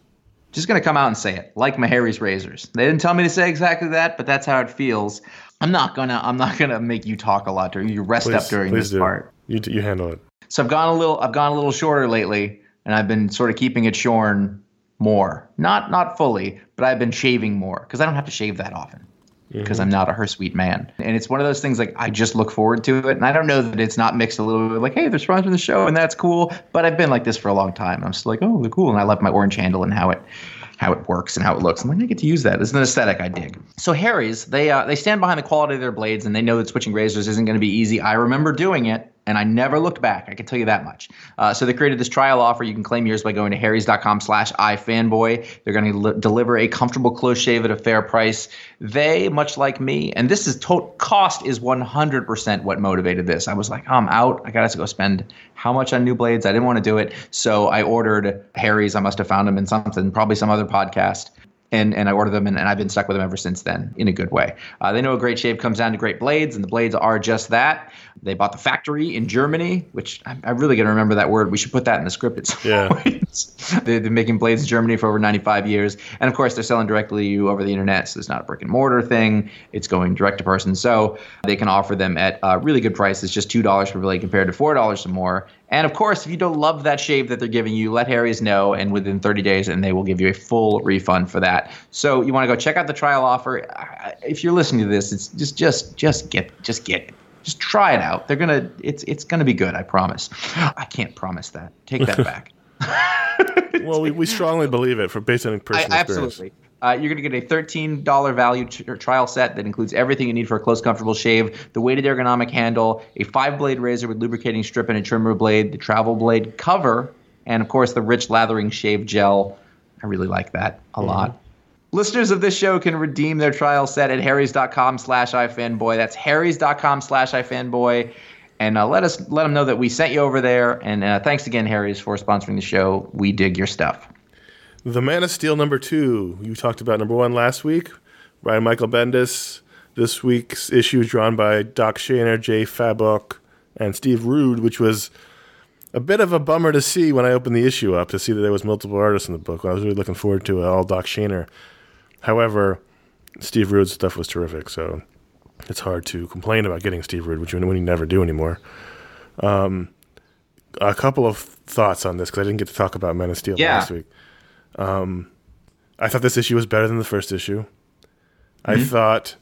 Just gonna come out and say it like my harry's razors. They didn't tell me to say exactly that but that's how it feels. I'm not gonna i'm not gonna make you talk a lot during you rest up during this do. part. You, you handle it. so i've gone a little i've gone a little shorter lately and i've been sort of keeping it shorn more. Not not fully but i've been shaving more because i don't have to shave that often because I'm not a her sweet man. And it's one of those things like I just look forward to it. And I don't know that it's not mixed a little bit like, hey, they're sponsoring the show and that's cool. But I've been like this for a long time. I'm still like, oh, they're cool. And I love my orange handle and how it how it works and how it looks. I'm like, I get to use that. It's an aesthetic I dig. So Harry's, they uh, they stand behind the quality of their blades and they know that switching razors isn't going to be easy. I remember doing it and I never looked back. I can tell you that much. Uh, so they created this trial offer. You can claim yours by going to harrys.com slash ifanboy. They're going to li- deliver a comfortable close shave at a fair price. They, much like me, and this is total cost is 100% what motivated this. I was like, oh, I'm out. I got to go spend how much on new blades? I didn't want to do it. So I ordered Harry's. I must have found them in something, probably some other podcast and and I ordered them, and, and I've been stuck with them ever since then in a good way. Uh, they know a great shave comes down to great blades, and the blades are just that. They bought the factory in Germany, which I, I really gonna remember that word. We should put that in the script at some Yeah. point. They've been making blades in Germany for over 95 years, and of course they're selling directly to you over the internet, so it's not a brick and mortar thing. It's going direct to person, so they can offer them at uh, really good prices, just two dollars per blade compared to four dollars or more. And of course, if you don't love that shave that they're giving you, let Harry's know, and within 30 days, and they will give you a full refund for that. So you want to go check out the trial offer. If you're listening to this, it's just just just get just get it. Just try it out. They're gonna it's it's gonna be good. I promise. I can't promise that. Take that back. Well, we, we strongly believe it for based on I, personal experience. absolutely. Uh, you're going to get a $13 value t- trial set that includes everything you need for a close, comfortable shave the weighted ergonomic handle, a five blade razor with lubricating strip and a trimmer blade, the travel blade cover, and of course the rich lathering shave gel. I really like that a lot. Listeners of this show can redeem their trial set at harrys.com slash ifanboy. That's harrys.com slash ifanboy. And uh, let us let them know that we sent you over there. And uh, thanks again, Harry's, for sponsoring the show. We dig your stuff. The Man of Steel number two. You talked about number one last week by Michael Bendis. This week's issue is drawn by Doc Shaner, Jay Fabok, and Steve Rude, which was a bit of a bummer to see when I opened the issue up to see that there was multiple artists in the book. I was really looking forward to it, all Doc Shaner. However, Steve Rude's stuff was terrific, so it's hard to complain about getting Steve Rude, which we never do anymore. Um, a couple of thoughts on this because I didn't get to talk about Men of Steel Yeah. last week. Um, I thought this issue was better than the first issue. I thought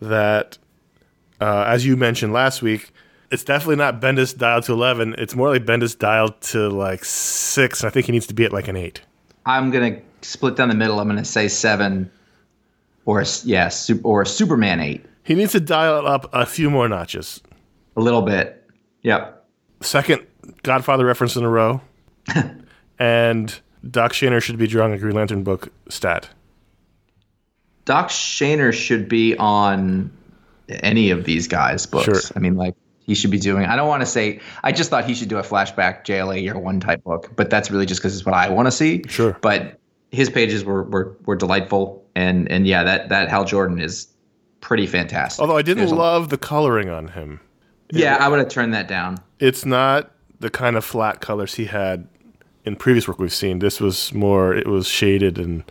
that uh, as you mentioned last week, it's definitely not Bendis dialed to 11. It's more like Bendis dialed to like six. And I think he needs to be at like an eight. I'm gonna split down the middle. I'm gonna say seven, or yeah, or a Superman eight, He needs to dial it up a few more notches. a little bit. Yep. Second Godfather reference in a row. and Doc Shaner should be drawing a Green Lantern book stat. Doc Shaner should be on any of these guys' books. Sure. I mean, like he should be doing. I don't want to say. I just thought he should do a flashback JLA year one type book, but that's really just because it's what I want to see. Sure. But his pages were were were delightful, and and yeah, that that Hal Jordan is pretty fantastic. Although I didn't There's a- love the coloring on him. yeah, I would have turned that down. It's not the kind of flat colors he had in previous work we've seen. This was more, it was shaded and.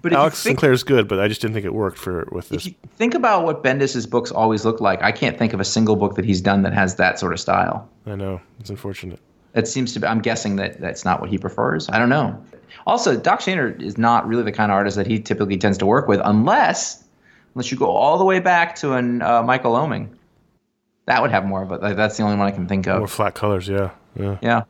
But Alex think- Sinclair's good, but I just didn't think it worked for with this. think about what Bendis's books always look like, I can't think of a single book that he's done that has that sort of style. I know it's unfortunate. It seems to be. I'm guessing that that's not what he prefers. I don't know. Also, Doc Shaner is not really the kind of artist that he typically tends to work with, unless unless you go all the way back to an uh, Michael Oeming. That would have more of it. Like, that's the only one I can think of. More flat colors, yeah, yeah. Yeah.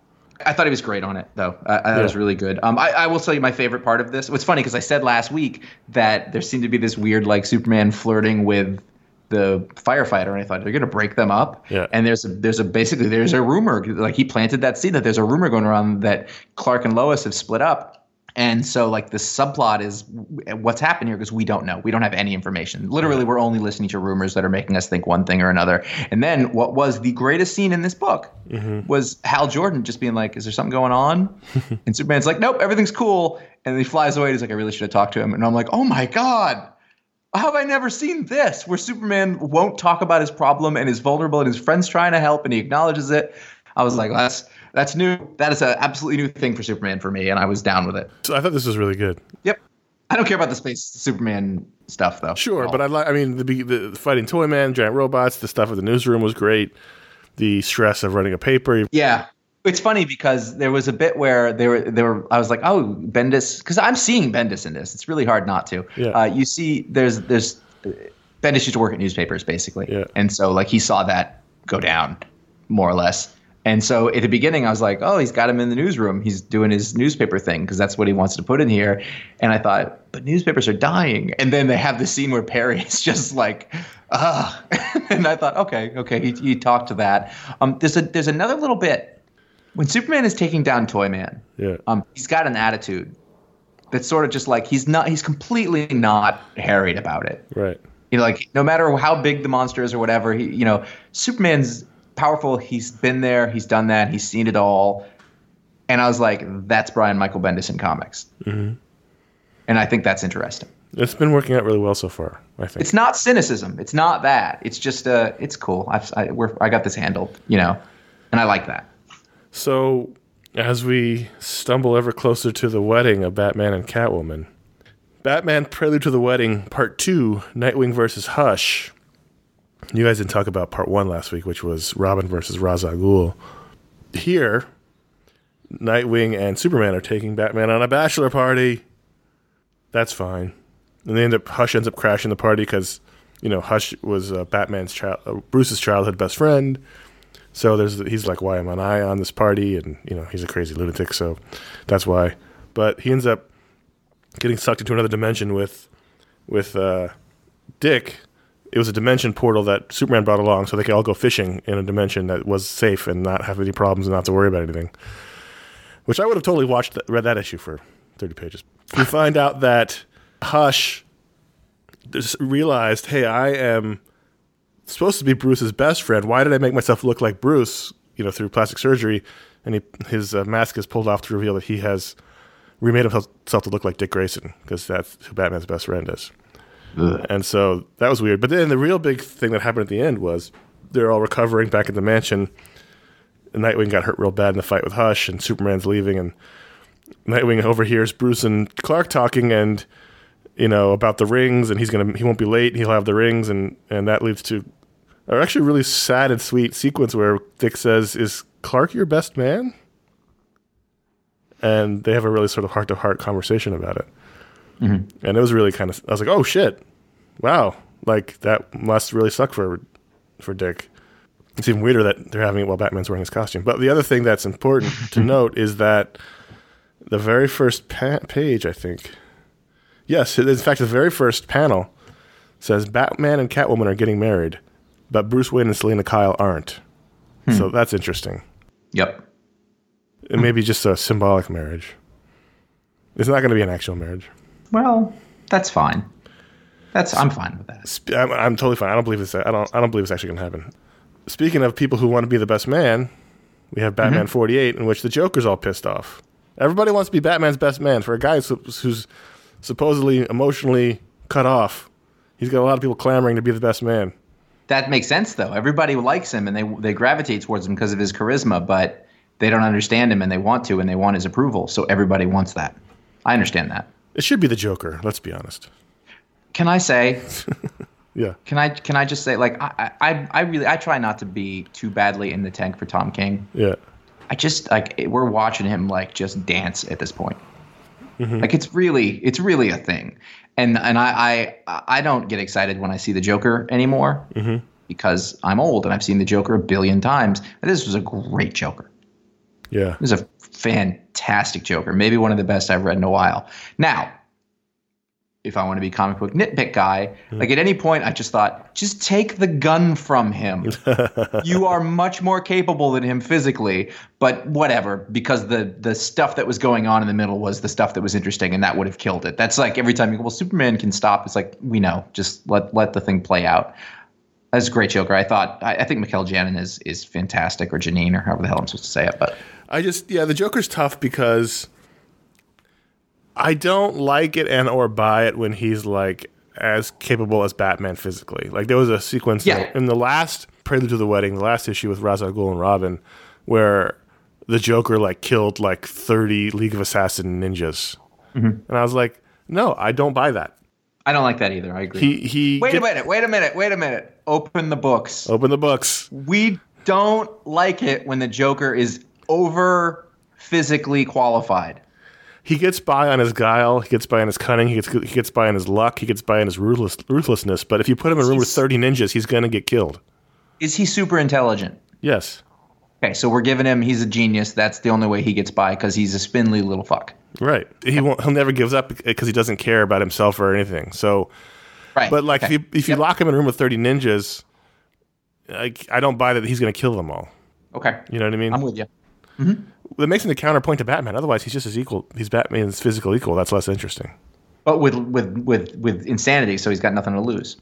I thought he was great on it, though. I, I thought it was really good. Um, I, I will tell you my favorite part of this. It's funny because I said last week that there seemed to be this weird, like Superman flirting with the firefighter, and I thought they're going to break them up. Yeah. And there's a there's a basically there's a rumor like he planted that seed that there's a rumor going around that Clark and Lois have split up. And so, like, the subplot is what's happened here because we don't know. We don't have any information. Literally, we're only listening to rumors that are making us think one thing or another. And then, what was the greatest scene in this book mm-hmm. was Hal Jordan just being like, "Is there something going on?" and Superman's like, "Nope, everything's cool." And he flies away. And he's like, "I really should have talked to him." And I'm like, "Oh my god." How have I never seen this? Where Superman won't talk about his problem and is vulnerable, and his friend's trying to help, and he acknowledges it. I was like, that's that's new. That is an absolutely new thing for Superman for me, and I was down with it. So I thought this was really good. Yep. I don't care about the space Superman stuff though. Sure, but I like. I mean, the, the fighting toy man, giant robots, the stuff at the newsroom was great. The stress of running a paper. Yeah. It's funny because there was a bit where they were they were I was like, oh, Bendis because I'm seeing Bendis in this. It's really hard not to. Yeah. Uh, you see there's there's Bendis used to work at newspapers basically. Yeah. And so like he saw that go down, more or less. And so at the beginning I was like, oh, he's got him in the newsroom. He's doing his newspaper thing because that's what he wants to put in here. And I thought, but newspapers are dying. And then they have the scene where Perry is just like, ah. and I thought, okay, okay, he, he talked to that. Um, there's a there's another little bit when Superman is taking down Toyman, Yeah. um, he's got an attitude that's sort of just like he's not he's completely not harried about it. Right. You know, like no matter how big the monster is or whatever, he you know, Superman's powerful, he's been there, he's done that, he's seen it all. And I was like, that's Brian Michael Bendis in comics. Mm-hmm. And I think that's interesting. It's been working out really well so far. I think. It's not cynicism. It's not that. It's just uh, it's cool. I've, I we're, I got this handled, you know, and I like that. So, as we stumble ever closer to the wedding of Batman and Catwoman, Batman Prelude to the Wedding, Part 2, Nightwing versus Hush. You guys didn't talk about Part 1 last week, which was Robin versus Ghul. Here, Nightwing and Superman are taking Batman on a bachelor party. That's fine. And they end up, Hush ends up crashing the party because, you know, Hush was uh, Batman's child, uh, Bruce's childhood best friend. So there's he's like, why am I on this party? And you know he's a crazy lunatic, so that's why. But he ends up getting sucked into another dimension with with uh, Dick. It was a dimension portal that Superman brought along, so they could all go fishing in a dimension that was safe and not have any problems and not have to worry about anything. Which I would have totally watched, that, read that issue for thirty pages. We find out that Hush just realized, hey, I am supposed to be Bruce's best friend. Why did I make myself look like Bruce? You know, through plastic surgery, and he, his uh, mask is pulled off to reveal that he has remade himself to look like Dick Grayson because that's who Batman's best friend is. And so that was weird. But then the real big thing that happened at the end was they're all recovering back at the mansion. And Nightwing got hurt real bad in the fight with Hush, and Superman's leaving, and Nightwing overhears Bruce and Clark talking, and you know about the rings, and he's gonna he won't be late. He'll have the rings, and and that leads to are actually really sad and sweet sequence where Dick says, "Is Clark your best man?" And they have a really sort of heart to heart conversation about it. Mm-hmm. And it was really kind of I was like, "Oh shit, wow!" Like that must really suck for for Dick. It's even weirder that they're having it while Batman's wearing his costume. But the other thing that's important to note is that the very first pa- page, I think, yes, in fact, the very first panel says Batman and Catwoman are getting married, but Bruce Wayne and Selina Kyle aren't. Hmm. So that's interesting. Yep. It may be just a symbolic marriage. It's not going to be an actual marriage. Well, that's fine. That's I'm fine with that. I'm, I'm totally fine. I don't believe this. I don't. I don't believe it's actually going to happen. Speaking of people who want to be the best man, we have Batman mm-hmm. 48, in which the Joker's all pissed off. Everybody wants to be Batman's best man. For a guy who's, who's supposedly emotionally cut off, he's got a lot of people clamoring to be the best man. That makes sense though. Everybody likes him and they they gravitate towards him because of his charisma, but they don't understand him and they want to and they want his approval. So everybody wants that. I understand that. It should be the Joker. Let's be honest. Can I say Yeah. Can I can I just say like I, I I really I try not to be too badly in the tank for Tom King. Yeah. I just like we're watching him like just dance at this point. Mm-hmm. Like it's really it's really a thing, and and I I I don't get excited when I see the Joker anymore mm-hmm. because I'm old and I've seen the Joker a billion times. And this was a great Joker. Yeah. It was a fantastic Joker, maybe one of the best I've read in a while. Now, if I want to be comic book nitpick guy, mm-hmm. like at any point, I just thought, just take the gun from him. you are much more capable than him physically, but whatever, because the the stuff that was going on in the middle was the stuff that was interesting, and that would have killed it. That's like every time you go, well, Superman can stop. It's like we know, just let let the thing play out. That's a great Joker. I thought. I, I think Mikel Janin is is fantastic, or Janine, or however the hell I'm supposed to say it. But I just yeah, the Joker's tough because I don't like it and or buy it when he's like as capable as Batman physically. Like there was a sequence in- Yeah. in the last Prelude to the Wedding, the last issue with Ra's al Ghul and Robin, where the Joker like killed like thirty League of Assassin ninjas, mm-hmm. and I was like, no, I don't buy that. I don't like that either. I agree. He he. Wait a minute, wait a minute, wait a minute. Open the books. Open the books. We don't like it when the Joker is over physically qualified. He gets by on his guile. He gets by on his cunning. He gets he gets by on his luck. He gets by on his ruthless ruthlessness. But if you put him in a room with thirty ninjas, he's gonna get killed. Is he super intelligent? Yes. Okay, so we're giving him he's a genius. That's the only way he gets by because he's a spindly little fuck. Right. He won't. He'll never gives up because he doesn't care about himself or anything. So, Right. but like okay. if you if you Yep. lock him in a room with thirty ninjas, like I don't buy that he's going to kill them all. Okay. You know what I mean? I'm with you. Mm-hmm. that makes him the counterpoint to Batman. Otherwise, he's just as equal. He's Batman's physical equal. That's less interesting. But with with with with insanity, so he's got nothing to lose.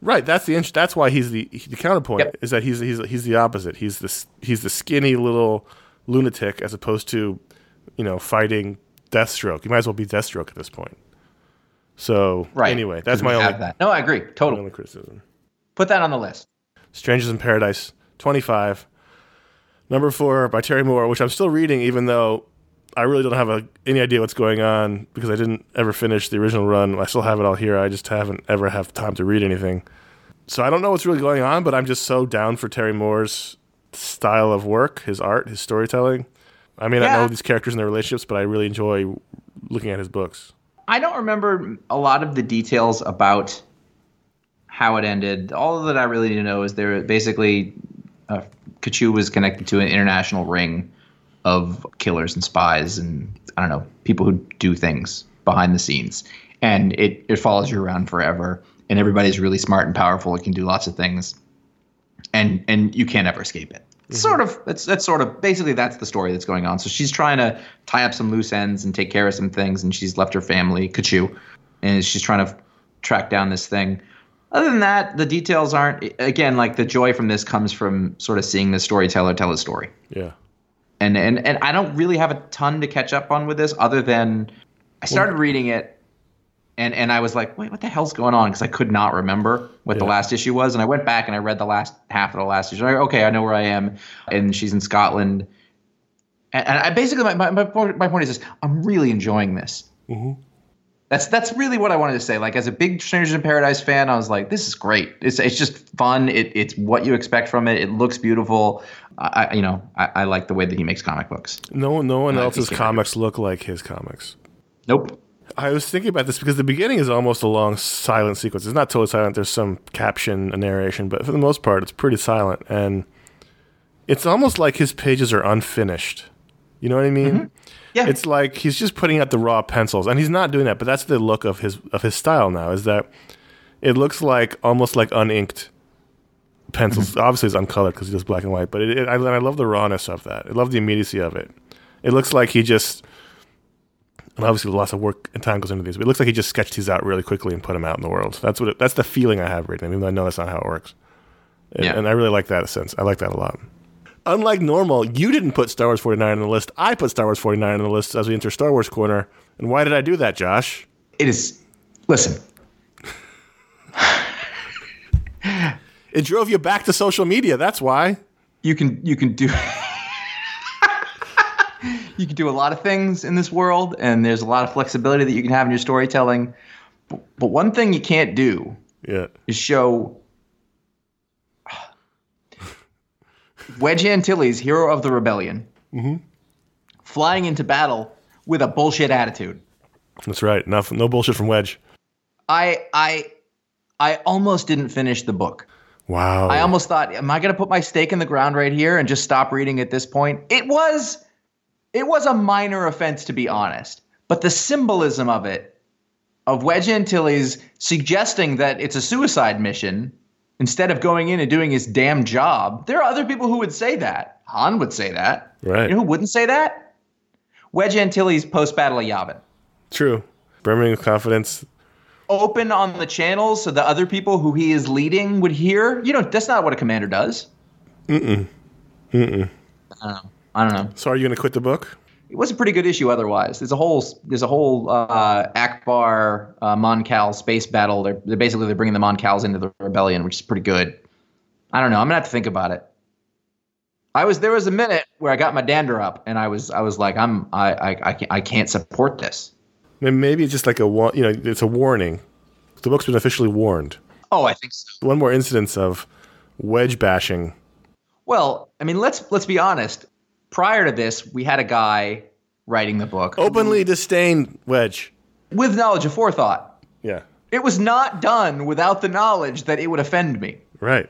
Right. That's the that's why he's the the counterpoint Yep. is that he's he's he's the opposite. He's the he's the skinny little lunatic as opposed to you know fighting Deathstroke. You might as well be Deathstroke at this point. So Right. anyway, that's my only, that. No, I agree. Total. only criticism. Put that on the list. Strangers in Paradise, 25. Number four by Terry Moore, which I'm still reading, even though I really don't have a, any idea what's going on because I didn't ever finish the original run. I still have it all here. I just haven't ever have time to read anything. So I don't know what's really going on, but I'm just so down for Terry Moore's style of work, his art, his storytelling. I may not Yeah. know these characters and their relationships, but I really enjoy looking at his books. I don't remember a lot of the details about how it ended. All that I really need to know is there basically uh, Katchoo was connected to an international ring of killers and spies and I don't know people who do things behind the scenes, and it it follows you around forever. And everybody's really smart and powerful and can do lots of things, and and you can't ever escape it. Sort of. That's that's sort of basically that's the story that's going on. So she's trying to tie up some loose ends and take care of some things, and she's left her family, Katchoo, and she's trying to track down this thing. Other than that, the details aren't. Again, like the joy from this comes from sort of seeing the storyteller tell a story Yeah. and and and I don't really have a ton to catch up on with this, other than I started reading it, and and I was like, wait, what the hell's going on? Because I could not remember what the last issue was, and I went back and I read the last half of the last issue. I okay, I know where I am, and she's in Scotland, and, and I basically my, my my point my point is this: I'm really enjoying this. Mhm. That's that's really what I wanted to say. Like as a big Strangers in Paradise fan, I was like, this is great. It's it's just fun. It, it's what you expect from it. It looks beautiful. I, you know I, I like the way that he makes comic books. No, no one else's comics look like his comics. Nope. I was thinking about this because the beginning is almost a long silent sequence. It's not totally silent. There's some caption and narration, but for the most part, it's pretty silent. And it's almost like his pages are unfinished. You know what I mean? Mm-hmm. Yeah. It's like he's just putting out the raw pencils, and he's not doing that. But that's the look of his of his style now. Is that it looks like almost like uninked pencils. Mm-hmm. Obviously, it's uncolored because he does black and white. But it, it, I, I love the rawness of that. I love the immediacy of it. It looks like he just and obviously lots of work and time goes into these. But it looks like he just sketched these out really quickly and put them out in the world. That's what it, that's the feeling I have right now, even though I know that's not how it works. And, Yeah. and I really like that sense. I like that a lot. Unlike normal, you didn't put Star Wars 49 on the list. I put Star Wars 49 on the list as we enter Star Wars Corner. And why did I do that, Josh? It is. Listen, It drove you back to social media. That's why. you can you can do you can do a lot of things in this world, and there's a lot of flexibility that you can have in your storytelling. But, but one thing you can't do Yeah. is show Wedge Antilles, hero of the rebellion, mm-hmm. flying into battle with a bullshit attitude. That's right. Enough. No bullshit from Wedge. I I I almost didn't finish the book. Wow. I almost thought, am I going to put my stake in the ground right here and just stop reading at this point? It was, it was a minor offense to be honest, but the symbolism of it, of Wedge Antilles suggesting that it's a suicide mission instead of going in and doing his damn job. There are other people who would say that. Han would say that. Right. You know who wouldn't say that? Wedge Antilles post battle of Yavin. True. Brimming with confidence. Open on the channels so the other people who he is leading would hear. You know, that's not what a commander does. Mm-mm. Mm-mm. I don't know. I don't know. So are you going to quit the book? It was a pretty good issue otherwise. There's a whole there's a whole uh, Ackbar uh, Mon Cal space battle. They're, they're basically they're bringing the Mon Cals into the rebellion, which is pretty good. I don't know. I'm gonna have to think about it. I was there was a minute where I got my dander up and I was I was like I'm I I I can't, I can't support this. Then Maybe it's just like a you know, it's a warning. The book's been officially warned. Oh, I think so. One more incidence of wedge bashing. Well, I mean, let's let's be honest. Prior to this, we had a guy writing the book Openly disdain wedge. with knowledge of forethought. Yeah. It was not done without the knowledge that it would offend me. Right.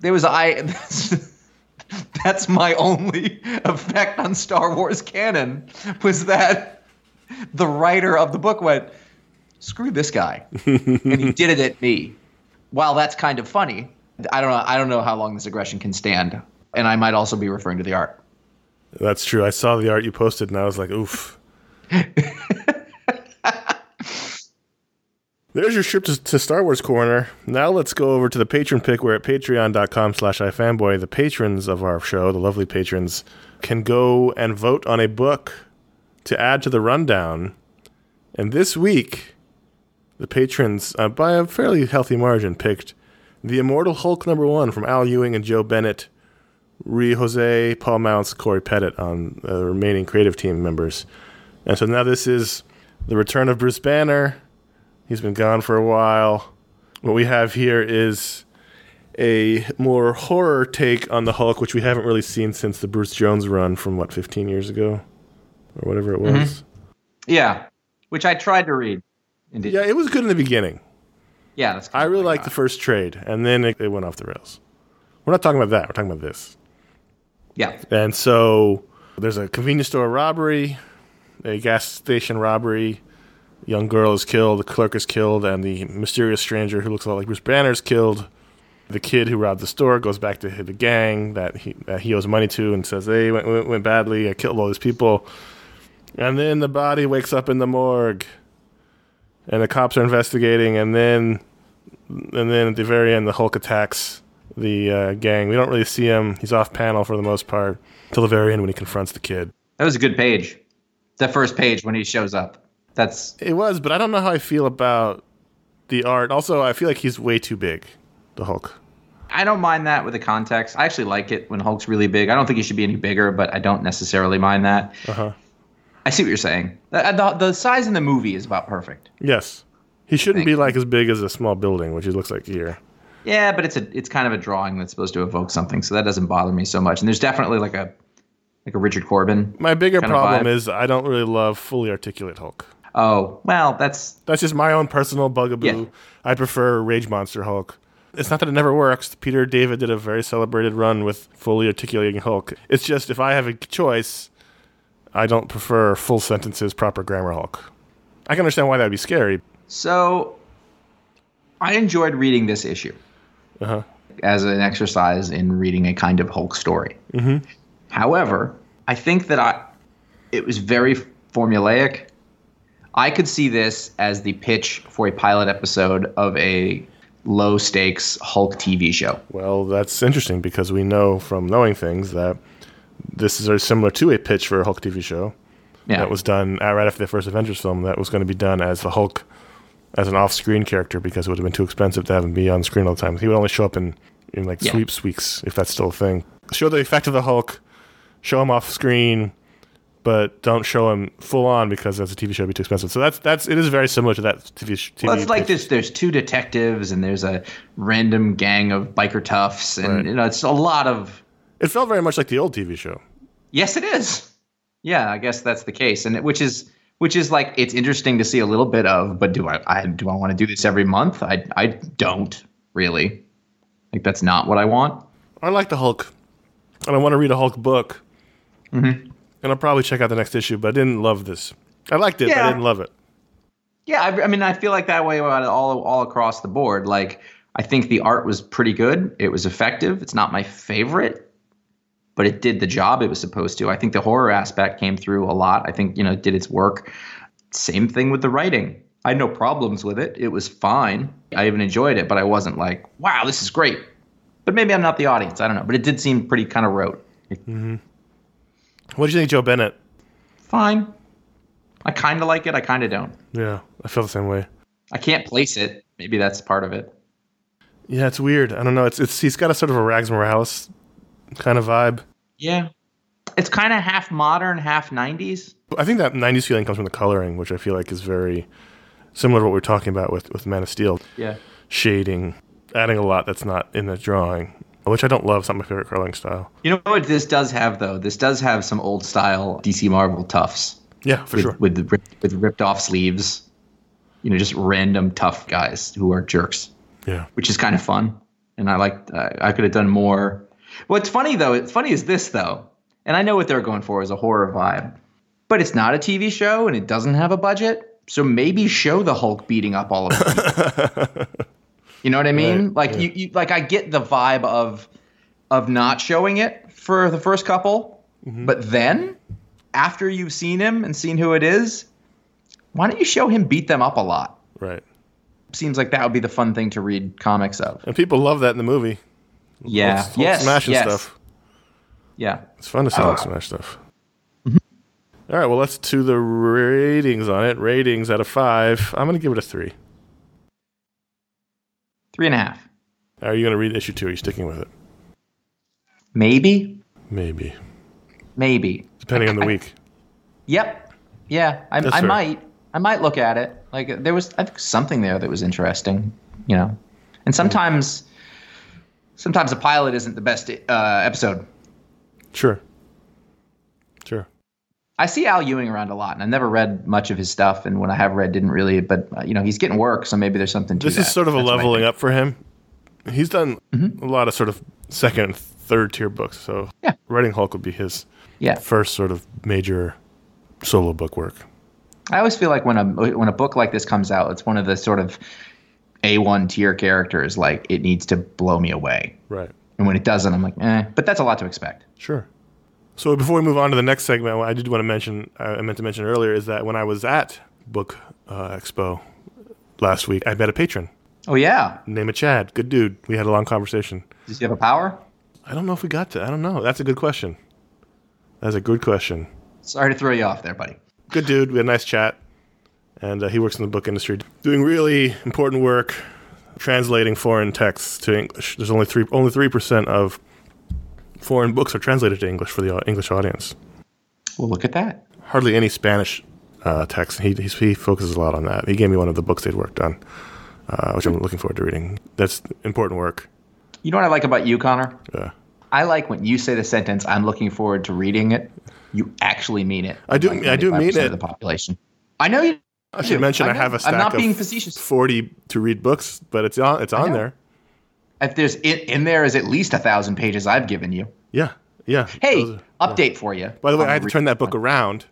There was I. That's, that's my only effect on Star Wars canon was that the writer of the book went, "Screw this guy," and he did it at me. While that's kind of funny, I don't know. I don't know how long this aggression can stand, and I might also be referring to the art. That's true. I saw the art you posted and I was like, oof. There's your trip to, to Star Wars Corner. Now let's go over to the patron pick. We're at patreon.com slash ifanboy. The patrons of our show, the lovely patrons, can go and vote on a book to add to the rundown. And this week, the patrons, uh, by a fairly healthy margin, picked The Immortal Hulk number one from Al Ewing and Joe Bennett. Ruy José, Paul Mounts, Cory Petit on the remaining creative team members. And so now this is the return of Bruce Banner. He's been gone for a while. What we have here is a more horror take on the Hulk, which we haven't really seen since the Bruce Jones run from what, 15 years ago? Or whatever it mm-hmm. was. Yeah, which I tried to read. And did. Yeah, it was good in the beginning. yeah, that's. I really liked the first trade, and then it, it went off the rails. We're not talking about that. We're talking about this. Yeah, And so there's a convenience store robbery, a gas station robbery. Young girl is killed, the clerk is killed, and the mysterious stranger who looks a lot like Bruce Banner is killed. The kid who robbed the store goes back to the gang that he, that he owes money to and says, Hey, went, went, went badly. I killed all these people. And then the body wakes up in the morgue, and the cops are investigating. And then, and then at the very end, the Hulk attacks the uh, gang. We don't really see him. He's off panel for the most part till the very end when he confronts the kid. that was a good page. The first page when he shows up. That's It was, but I don't know how I feel about the art. Also, I feel like he's way too big, the Hulk. I don't mind that with the context. I actually like it when Hulk's really big. I don't think he should be any bigger, but I don't necessarily mind that. Uh-huh. I see what you're saying. The, the, the size in the movie is about perfect. Yes. He shouldn't be like as big as a small building, which he looks like here. Yeah, but it's a it's kind of a drawing that's supposed to evoke something, so that doesn't bother me so much. And there's definitely like a like a Richard Corbin. My bigger problem is I don't really love fully articulate Hulk. Oh, well, that's That's just my own personal bugaboo. Yeah. I prefer Rage Monster Hulk. It's not that it never works. Peter David did a very celebrated run with fully articulating Hulk. It's just if I have a choice, I don't prefer full sentences, proper grammar Hulk. I can understand why that would be scary. so. I enjoyed reading this issue Uh-huh. as an exercise in reading a kind of Hulk story. Mm-hmm. However, I think that I it was very formulaic. I could see this as the pitch for a pilot episode of a low stakes Hulk TV show. Well, that's interesting because we know from knowing things that this is very similar to a pitch for a Hulk TV show Yeah. that was done right after the first Avengers film that was going to be done as the Hulk as an off-screen character because it would have been too expensive to have him be on screen all the time. He would only show up in in like Yeah. sweeps weeks if that's still a thing. Show the effect of the Hulk, show him off screen, but don't show him full on because as a TV show it'd be too expensive. So that's that's it is very similar to that TV. sh- TV Well, it's like this. There's two detectives, and there's a random gang of biker toughs, and Right. you know, it's a lot of. It felt very much like the old TV show. Yes, it is. Yeah, I guess that's the case, and it, which is which is like it's interesting to see a little bit of. But do I, I do I want to do this every month? I I don't really. Like that's not what I want. I like the Hulk, and I want to read a Hulk book. Mm-hmm. And I'll probably check out the next issue, but I didn't love this. I liked it, but I didn't love it. Yeah, I, I mean, I feel like that way about it all all across the board. Like, I think the art was pretty good. It was effective. It's not my favorite, but it did the job it was supposed to. I think the horror aspect came through a lot. I think you know it did its work. Same thing with the writing. I had no problems with it. It was fine. I even enjoyed it, but I wasn't like, wow, this is great. But maybe I'm not the audience. I don't know. But it did seem pretty kind of rote. Mm-hmm. What did you think, Joe Bennett? Fine. I kind of like it. I kind of don't. Yeah, I feel the same way. I can't place it. Maybe that's part of it. Yeah, it's weird. I don't know. It's it's he's got a sort of a Rags Morales kind of vibe. Yeah. It's kind of half modern, half 90s. I think that '90s feeling comes from the coloring, which I feel like is very similar to what we are talking about with with Man of Steel. Yeah. Shading, adding a lot that's not in the drawing, which I don't love. It's not my favorite coloring style. You know what this does have, though? This does have some old style DC Marvel toughs Yeah, for with, sure. with, the, with ripped off sleeves. You know, just random tough guys who are jerks, Yeah, which is kind of fun. And I like, uh, I could have done more. What's funny, though, it's funny is this, though. And I know what they're going for is a horror vibe, but it's not a TV show and it doesn't have a budget. So maybe show the Hulk beating up all of them. You know what I mean? Right, like you, you, like I get the vibe of of not showing it for the first couple, Mm-hmm. but then after you've seen him and seen who it is, why don't you show him beat them up a lot? right. Seems like that would be the fun thing to read comics of. And people love that in the movie. Yeah. Hulk- Hulk yes. smashing yes. stuff. Yeah. It's fun to see Hulk uh, smash stuff. Mm-hmm. All right, well, let's do the ratings on it. Ratings out of five. I'm going to give it a three. Three and a half. Are you going to read issue two? Are you sticking with it? Maybe. Maybe, Maybe. depending on the week. Yep. Yeah. I, I might. I might look at it. Like there was, I think something there that was interesting. You know, and mm. sometimes, sometimes a pilot isn't the best uh, episode. Sure. Sure. I see Al Ewing around a lot, and I've never read much of his stuff. And when I have read, didn't really. But uh, you know, he's getting work, so maybe there's something to This that. is sort of a That's what leveling up for him. He's done Mm-hmm. a lot of sort of second and third tier books. So Yeah. writing Hulk would be his Yeah, first sort of major solo book work. I always feel like when a when a book like this comes out, it's one of the sort of a one tier characters. Like it needs to blow me away, Right. and when it doesn't, I'm like, eh. But that's a lot to expect. Sure. So before we move on to the next segment, what I did want to mention, I meant to mention earlier, is that when I was at Book uh, Expo last week, I met a patron. Oh yeah, Name of Chad. Good dude. We had a long conversation. does he have a power? I don't know if we got to. I don't know. That's a good question. That's a good question. Sorry to throw you off there, buddy. Good dude. We had a nice chat, and uh, he works in the book industry, doing really important work, translating foreign texts to English. There's only three, only three percent of foreign books are translated to English for the uh, English audience. Well, look at that. hardly any Spanish uh, text. He, he's, he focuses a lot on that. He gave me one of the books they'd worked on, uh, which I'm looking forward to reading. That's important work. You know what I like about you, Conor? Yeah. I like when you say the sentence, "I'm looking forward to reading it." You actually mean it. I do- Like I do mean it. The population. I know you I should mention I, know. have a stack I'm not of being facetious. 40 to read books, but it's on it's on there. If there's in, in there is at least a thousand pages I've given you. Yeah. Yeah. Hey, are- update for you. By the way, I had to turn that book around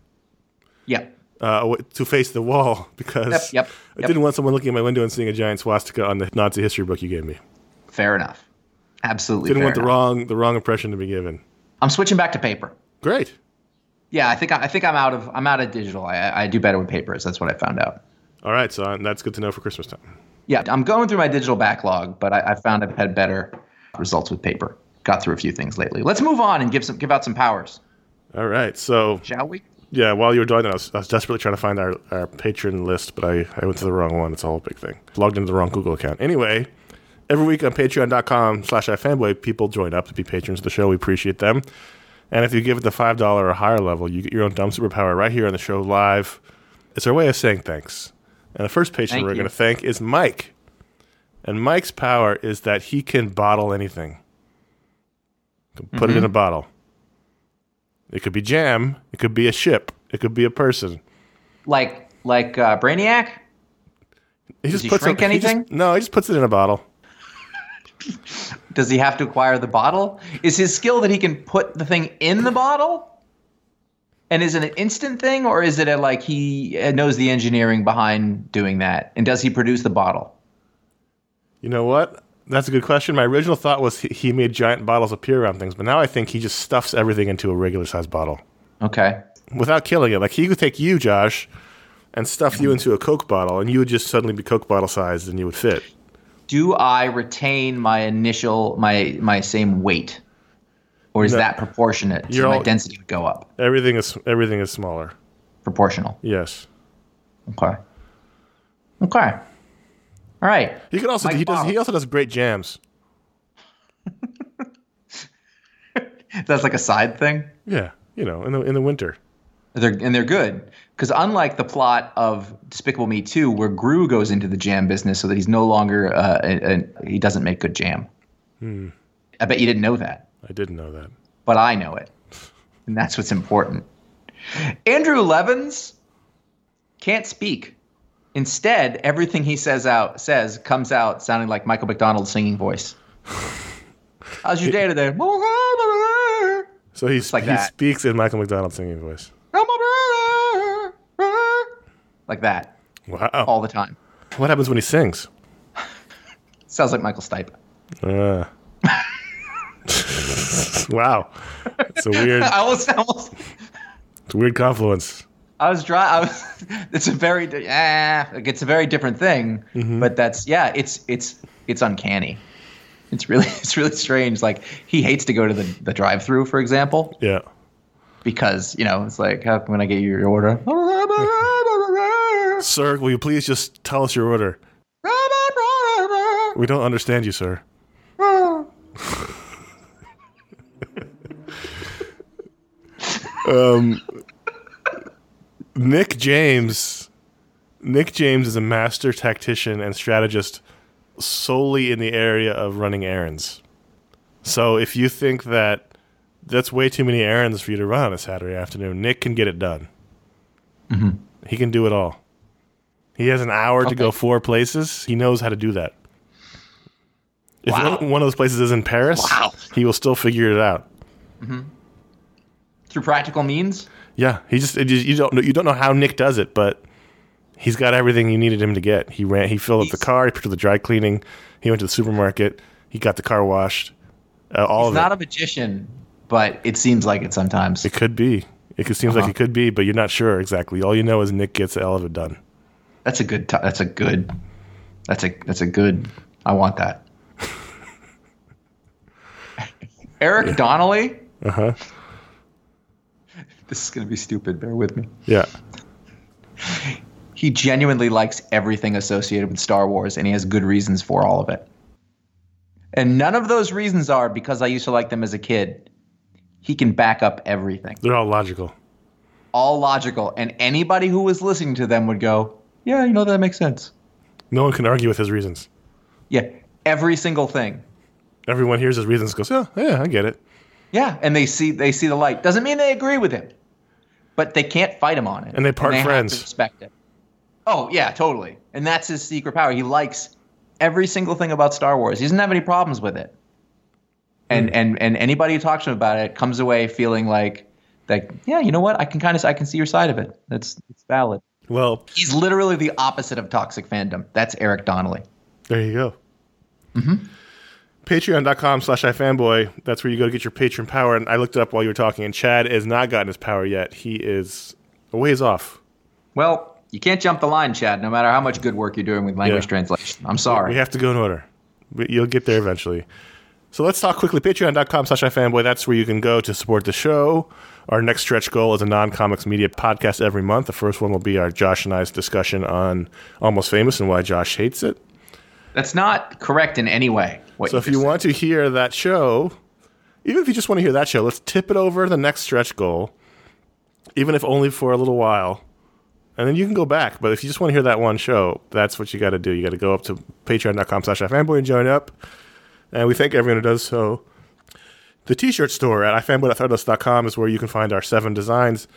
Yeah. uh, to face the wall because Yep, yep, I didn't want someone looking at my window and seeing a giant swastika on the Nazi history book you gave me. Fair enough. Absolutely. Didn't want the wrong the wrong impression to be given. I'm switching back to paper. Great. Yeah, I think I, I think I'm out of I'm out of digital. I, I do better with papers. That's what I found out. All right, so uh, that's good to know for Christmas time. Yeah, I'm going through my digital backlog, but I, I found I've had better results with paper. Got through a few things lately. Let's move on and give some give out some powers, All right, so shall we? yeah, while you were doing that, I was, I was desperately trying to find our, our patron list, but I, I went to the wrong one. It's a whole big thing. Logged into the wrong Google account. Anyway, every week on patreon.com slash ifanboy, people join up to be patrons of the show. We appreciate them. And if you give it the $5 or higher level, you get your own dumb superpower right here on the show live. It's our way of saying thanks. And the first patron Thank we're going to thank is Mike. And Mike's power is that he can bottle anything. Can put Mm-hmm. it in a bottle. It could be jam. It could be a ship. It could be a person. Like like uh, Brainiac. He just he puts shrink it, he just- anything? no, he just puts it in a bottle. Does he have to acquire the bottle? Is his skill that he can put the thing in the bottle? And is it an instant thing, or is it a like he uh, knows the engineering behind doing that? And does he produce the bottle? You know what? That's a good question. My original thought was he, he made giant bottles appear around things, but now I think he just stuffs everything into a regular sized bottle Okay. without killing it. Like he could take you, Josh, and stuff you into a Coke bottle, and you would just suddenly be Coke bottle sized and you would fit. Do I retain my initial my my same weight, or is No. that proportionate? So You're my density would go up. Everything is everything is smaller. Proportional. Yes. Okay. Okay. All right. He can also Mike he does he also does great jams. That's like a side thing. Yeah, you know, in the in the winter. They're and they're good because unlike the plot of Despicable Me 2, where Gru goes into the jam business so that he's no longer uh, a, a, he doesn't make good jam. Hmm. I bet you didn't know that, I didn't know that. but I know it, and that's what's important. Andrew Levins can't speak. Instead, everything he says out says comes out sounding like Michael McDonald's singing voice. How's your day today? So he's, like he that. speaks in Michael McDonald singing voice. Like that Wow. all the time. What happens when he sings? Sounds like Michael Stipe. Uh. wow. It's a weird I almost, almost it's a weird confluence. I was dry. I was. It's a very. di- Ah, like, it's a very different thing. Mm-hmm. But that's yeah. It's it's it's uncanny. It's really it's really strange. Like he hates to go to the the drive through, for example, Yeah. because you know it's like how can I get you your order? Sir, will you please just tell us your order? We don't understand you, sir. um, Nick James. Nick James is a master tactician and strategist solely in the area of running errands. So if you think that that's way too many errands for you to run on a Saturday afternoon, Nick can get it done. He can do it all. He has an hour to go four places. He knows how to do that. If Wow. one, of those places is in Paris, Wow. he will still figure it out. Through practical means. Yeah, he just, just you don't know you don't know how Nick does it, but he's got everything you needed him to get. He ran, he filled up the car, he put it to the dry cleaning, he went to the supermarket, he got the car washed, uh, all He's not it. a magician, but it seems like it sometimes. it could be. It seems like Uh-huh. it could be, but you're not sure exactly. All you know is Nick gets all of it done. That's a good. T- that's a good. That's a that's a good. I want that. Eric Donnelly. Uh huh. This is gonna be stupid. Bear with me. Yeah. He genuinely likes everything associated with Star Wars, and he has good reasons for all of it. And none of those reasons are because I used to like them as a kid. He can back up everything, They're all logical. all logical, and anybody who was listening to them would go, "Yeah, you know that makes sense." No one can argue with his reasons. Yeah, every single thing. Everyone hears his reasons, goes, yeah, yeah, I get it." Yeah, and they see they see the light. Doesn't mean they agree with him, but they can't fight him on it. And they part have to friends. respect it. Oh yeah, totally. And that's his secret power. He likes every single thing about Star Wars. He doesn't have any problems with it. And hmm. and and anybody who talks to him about it comes away feeling like like yeah, you know what? I can kind of I can see your side of it. That's it's valid. Well, He's literally the opposite of toxic fandom. That's Eric Donnelly. there you go. Mm-hmm. Patreon.com slash ifanboy. That's where you go to get your patron power. And I looked it up while you were talking, and Chad has not gotten his power yet. He is a ways off. Well, you can't jump the line, Chad, no matter how much good work you're doing with language Yeah. translation. I'm sorry. We have to go in order. You'll get there eventually. So let's talk quickly. Patreon.com slash ifanboy. That's where you can go to support the show. Our next stretch goal is a non comics media podcast every month. The first one will be our Josh and I's discussion on Almost Famous and why Josh hates it. That's not correct in any way. So if you just want to hear that show, even if you just want to hear that show, let's tip it over the next stretch goal, even if only for a little while. And then you can go back. But if you just want to hear that one show, that's what you got to do. You got to go up to patreon.com slash ifanboy and join up. And we thank everyone who does so. The t-shirt store at ifanboy.threadless.com is where you can find our seven designs.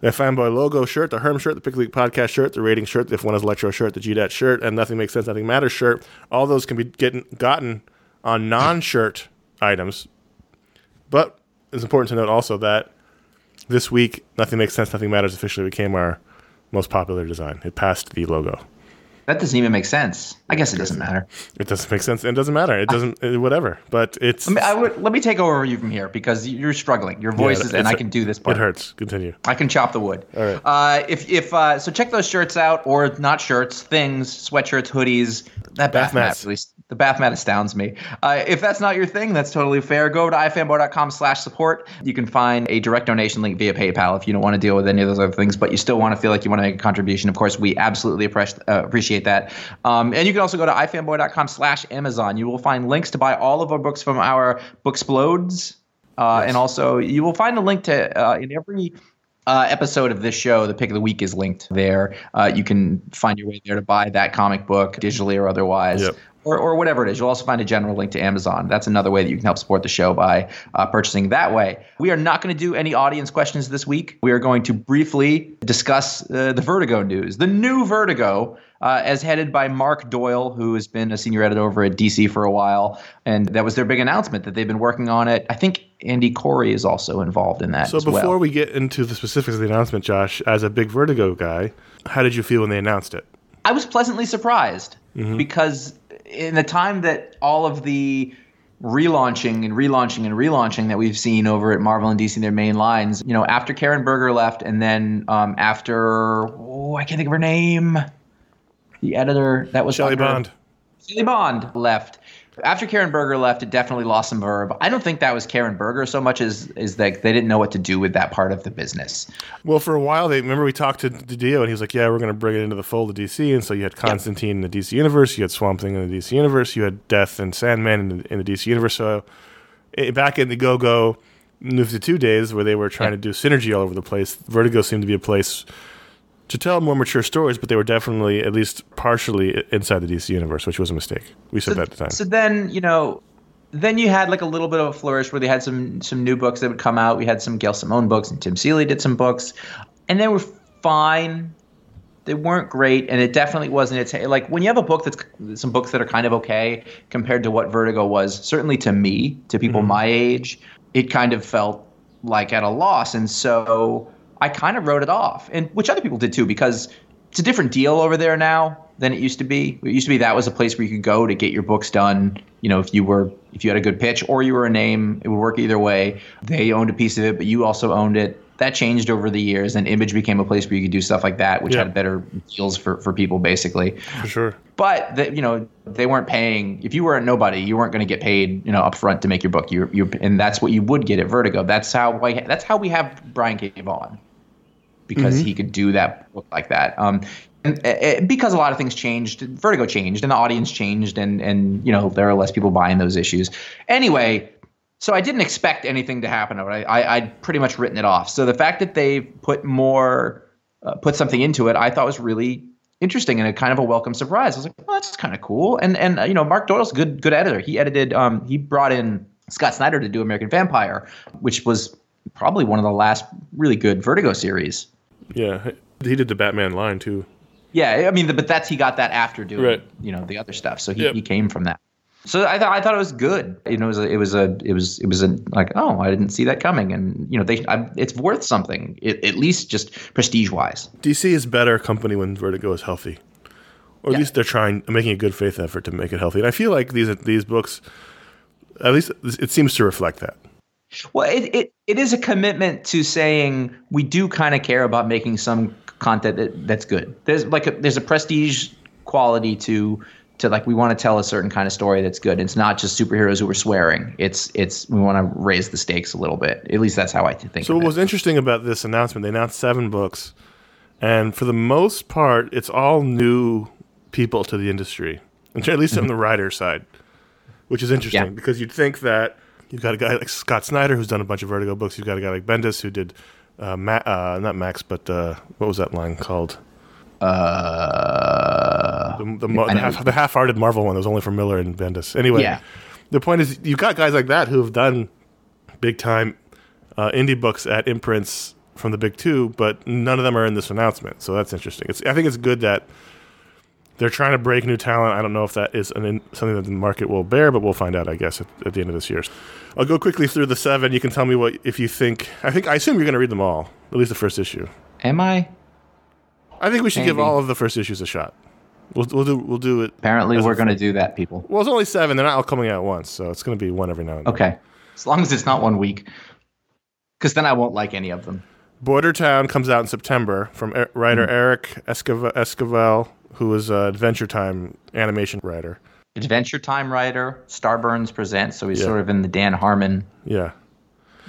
The fanboy logo shirt, the Herm shirt, the Pick League podcast shirt, the rating shirt, the If One is Electro shirt, the GDAT shirt, and Nothing Makes Sense, Nothing Matters shirt. All those can be getting, gotten on non-shirt items. But it's important to note also that this week, Nothing Makes Sense, Nothing Matters officially became our most popular design. It passed the logo. That doesn't even make sense. I guess it doesn't matter. It doesn't make sense. It doesn't matter. It doesn't, uh, whatever. But it's, I, mean, I would let me take over you from here because you're struggling. Your voice Yeah, is, and I can do this part. it hurts. Continue. I can chop the wood. All right. Uh, if if uh, so, check those shirts out, or not shirts, things, sweatshirts, hoodies. That Bath bath, mat mats. really, the bath mat astounds me. Uh, if that's not your thing, that's totally fair. Go to ifanboy.com/support. You can find a direct donation link via PayPal if you don't want to deal with any of those other things, but you still want to feel like you want to make a contribution. Of course, we absolutely appreciate uh, appreciate that. Um, and you can also go to ifanboy.com slash Amazon. You will find links to buy all of our books from our Booksplodes. Uh, And also, you will find a link to uh, in every uh, episode of this show. The pick of the week is linked there. Uh, you can find your way there to buy that comic book digitally or otherwise. Yep. Or, or whatever it is. You'll also find a general link to Amazon. That's another way that you can help support the show by uh, purchasing that way. We are not going to do any audience questions this week. We are going to briefly discuss uh, the Vertigo news. The new Vertigo, uh, as headed by Mark Doyle, who has been a senior editor over at DC for a while. And that was their big announcement that they've been working on it. I think Andy Khouri is also involved in that So before well. we get into the specifics of the announcement, Josh, as a big Vertigo guy, how did you feel when they announced it? I was pleasantly surprised Mm-hmm. because in the time that all of the relaunching and relaunching and relaunching that we've seen over at Marvel and DC their main lines, you know, after Karen Berger left and then um, after oh, I can't think of her name, the editor that was Shelly Bond. Shelly Bond left. After Karen Berger left, it definitely lost some verb. I don't think that was Karen Berger so much as is that they didn't know what to do with that part of the business. Well, for a while, they remember we talked to Dio, and he was like, "Yeah, we're going to bring it into the fold of DC." And so you had Constantine in the DC universe, you had Swamp Thing in the DC universe, you had Death and Sandman in the, in the DC universe. So eh, back in the Go Go New Fifty Two days, where they were trying to do synergy all over the place, Vertigo seemed to be a place to tell more mature stories, but they were definitely at least partially inside the DC universe, which was a mistake. We said that at the time. So then, you know, then you had like a little bit of a flourish where they had some some new books that would come out. We had some Gail Simone books, and Tim Seeley did some books, and they were fine. They weren't great, and it definitely wasn't. It's like when you have a book that's some books that are kind of okay compared to what Vertigo was. Certainly to me, to people Mm-hmm. my age, it kind of felt like at a loss, and so I kind of wrote it off, and which other people did too, because it's a different deal over there now than it used to be. It used to be that was a place where you could go to get your books done. You know, if you were if you had a good pitch or you were a name, it would work either way. They owned a piece of it, but you also owned it. That changed over the years, and Image became a place where you could do stuff like that, which Yeah. had better deals for, for people, basically. For sure. But the, you know, they weren't paying. If you were a nobody, you weren't going to get paid, you know, up front to make your book. You, you, and that's what you would get at Vertigo. That's how. I, that's how we have Brian K. Vaughan, because he could do that book like that. Um, and uh, uh, because a lot of things changed, Vertigo changed, and the audience changed, and and you know there are less people buying those issues. Anyway, so I didn't expect anything to happen. I, I I'd pretty much written it off. So the fact that they put more, uh, put something into it, I thought was really interesting and a kind of a welcome surprise. I was like, oh, that's kind of cool. And and uh, you know, Mark Doyle's good good editor. He edited, um, he brought in Scott Snyder to do American Vampire, which was probably one of the last really good Vertigo series. Yeah, he did the Batman line too. Yeah, I mean, but that's he got that after doing Right. you know the other stuff. So he, Yep. he came from that. So I thought I thought it was good. You know, it was a, it was a it was it was a like oh I didn't see that coming, and you know they I, it's worth something it, at least just prestige wise. DC is better company when Vertigo is healthy, or at Yeah. least they're trying, making a good faith effort to make it healthy. And I feel like these these books, at least it seems to reflect that. Well, it, it, it is a commitment to saying we do kind of care about making some content that, that's good. There's like a, there's a prestige quality to to like we want to tell a certain kind of story that's good. It's not just superheroes who are swearing. It's it's we want to raise the stakes a little bit. At least that's how I think. So what it. was interesting about this announcement? They announced seven books, and for the most part, it's all new people to the industry, at least on the mm-hmm. writer side, which is interesting Yeah. because you'd think that you've got a guy like Scott Snyder who's done a bunch of Vertigo books. You've got a guy like Bendis who did uh, Ma- uh, not Max, but uh, what was that line called? Uh, The, the, the, half, the half-hearted Marvel one that was only for Miller and Bendis. Anyway, Yeah. the point is you've got guys like that who have done big-time uh, indie books at imprints from the big two, but none of them are in this announcement. So that's interesting. It's, I think it's good that they're trying to break new talent. I don't know if that is an in, something that the market will bear, but we'll find out, I guess, at, at the end of this year. I'll go quickly through the seven. You can tell me what if you think. I think I assume you're going to read them all, at least the first issue. am I? I think we should give all of the first issues a shot. We'll, we'll do we'll do it Apparently, we're going to do that, people. Well, it's only seven. They're not all coming out at once, so it's going to be one every now and then. Okay, as long as it's not one week, because then I won't like any of them. Border Town comes out in September from er- writer Eric Esquivel, Esquivel, who is an Adventure Time animation writer. Adventure Time writer, Starburns presents, so he's Yeah. sort of in the Dan Harmon Yeah.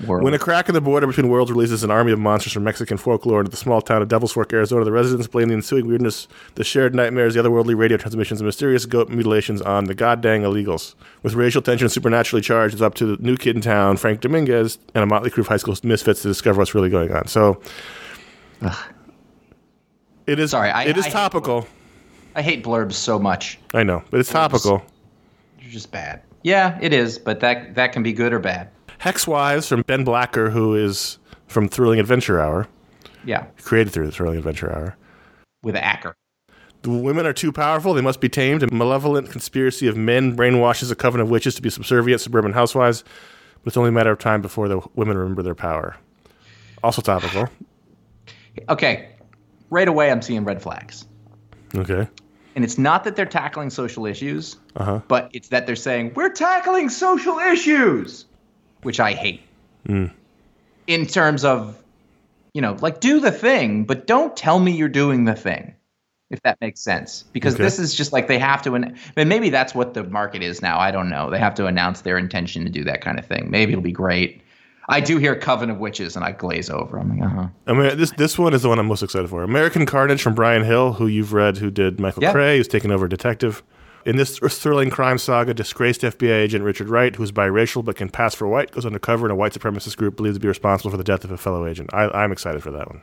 world. When a crack in the border between worlds releases an army of monsters from Mexican folklore into the small town of Devil's Fork, Arizona, the residents blame the ensuing weirdness, the shared nightmares, the otherworldly radio transmissions, and mysterious goat mutilations on the goddamn illegals. With racial tension supernaturally charged, it's up to the new kid in town, Frank Dominguez, and a motley crew of high school misfits to discover what's really going on. So, it is. Sorry, I- it is I topical. I hate blurbs so much. I know, but it's topical. They're just bad. Yeah, it is, but that that can be good or bad. Hex Wives from Ben Blacker, who is from Thrilling Adventure Hour, Yeah, created through the Thrilling Adventure Hour. with Acker. The women are too powerful. They must be tamed. A malevolent conspiracy of men brainwashes a coven of witches to be subservient suburban housewives. But it's only a matter of time before the women remember their power. Also topical. Okay, right away I'm seeing red flags, Okay. And it's not that they're tackling social issues, Uh-huh. but it's that they're saying we're tackling social issues, which I hate. In terms of, you know, like do the thing, but don't tell me you're doing the thing. If that makes sense, because Okay. this is just like they have to, and maybe that's what the market is now. I don't know. They have to announce their intention to do that kind of thing. Maybe it'll be great. I do hear Coven of Witches, and I glaze over. I'm like, uh huh. I mean, this this one is the one I'm most excited for. American Carnage from Bryan Hill, who you've read, who did Michael Yeah. Cray, who's taken over detective. In this thrilling crime saga, disgraced FBI agent Richard Wright, who's biracial but can pass for white, goes undercover in a white supremacist group believed to be responsible for the death of a fellow agent. I, I'm excited for that one.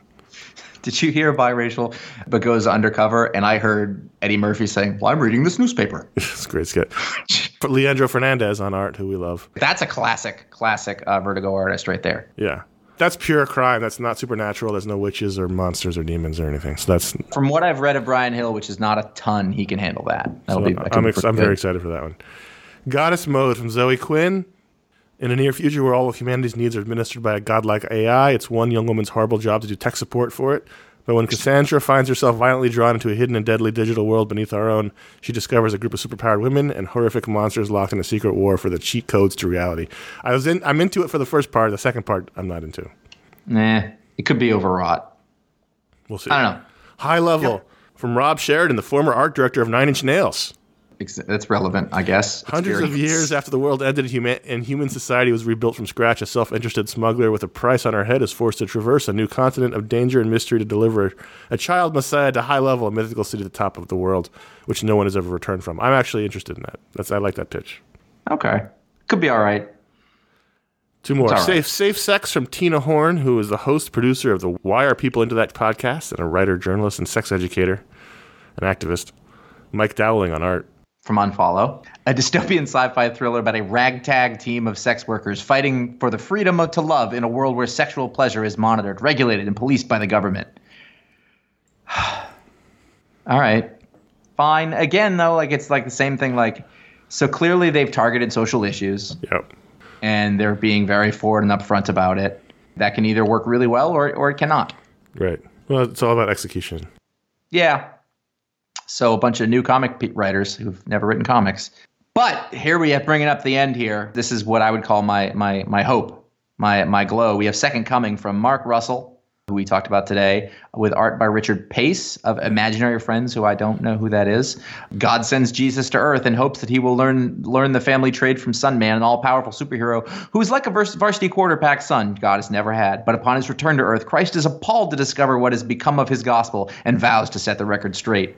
Did you hear biracial but goes undercover? And I heard Eddie Murphy saying, Well, I'm reading this newspaper. It's a great skit. Leandro Fernandez on art, who we love. That's a classic, classic uh, Vertigo artist right there. Yeah. That's pure crime. That's not supernatural. There's no witches or monsters or demons or anything. So that's From what I've read of Bryan Hill, which is not a ton, he can handle that. That'll be. I'm, ex- pretty I'm very excited for that one. Goddess Mode from Zoe Quinn. In a near future where all of humanity's needs are administered by a godlike AI, it's one young woman's horrible job to do tech support for it. But when Cassandra finds herself violently drawn into a hidden and deadly digital world beneath our own, she discovers a group of superpowered women and horrific monsters locked in a secret war for the cheat codes to reality. I was in. I'm into it for the first part. The second part, I'm not into. Nah, it could be overwrought. We'll see. I don't know. High level from Rob Sheridan, the former art director of Nine Inch Nails. That's relevant, I guess. Hundreds of years after the world ended huma- and human society was rebuilt from scratch, a self interested smuggler with a price on her head is forced to traverse a new continent of danger and mystery to deliver a child messiah to high level, a mythical city at the top of the world, which no one has ever returned from. I'm actually interested in that. That's I like that pitch. Okay. Could be all right. Two more. Right. Safe Safe Sex from Tina Horn, who is the host, producer of the Why Are People Into That podcast, and a writer, journalist, and sex educator, an activist. Mike Dowling on art. From Unfollow, a dystopian sci fi thriller about a ragtag team of sex workers fighting for the freedom of, to love in a world where sexual pleasure is monitored, regulated, and policed by the government. All right. Fine. Again, though, like it's like the same thing. Like, so clearly they've targeted social issues Yep. and they're being very forward and upfront about it. That can either work really well or, or it cannot. Right. Well, it's all about execution. Yeah. So a bunch of new comic writers who've never written comics. But here we have bringing up the end here. This is what I would call my my my hope, my my glow. We have Second Coming from Mark Russell, who we talked about today, with art by Richard Pace of Imaginary Friends, who I don't know who that is. God sends Jesus to Earth in hopes that he will learn learn the family trade from Sunman, an all-powerful superhero who is like a varsity quarterback son God has never had. But upon his return to Earth, Christ is appalled to discover what has become of his gospel and vows to set the record straight.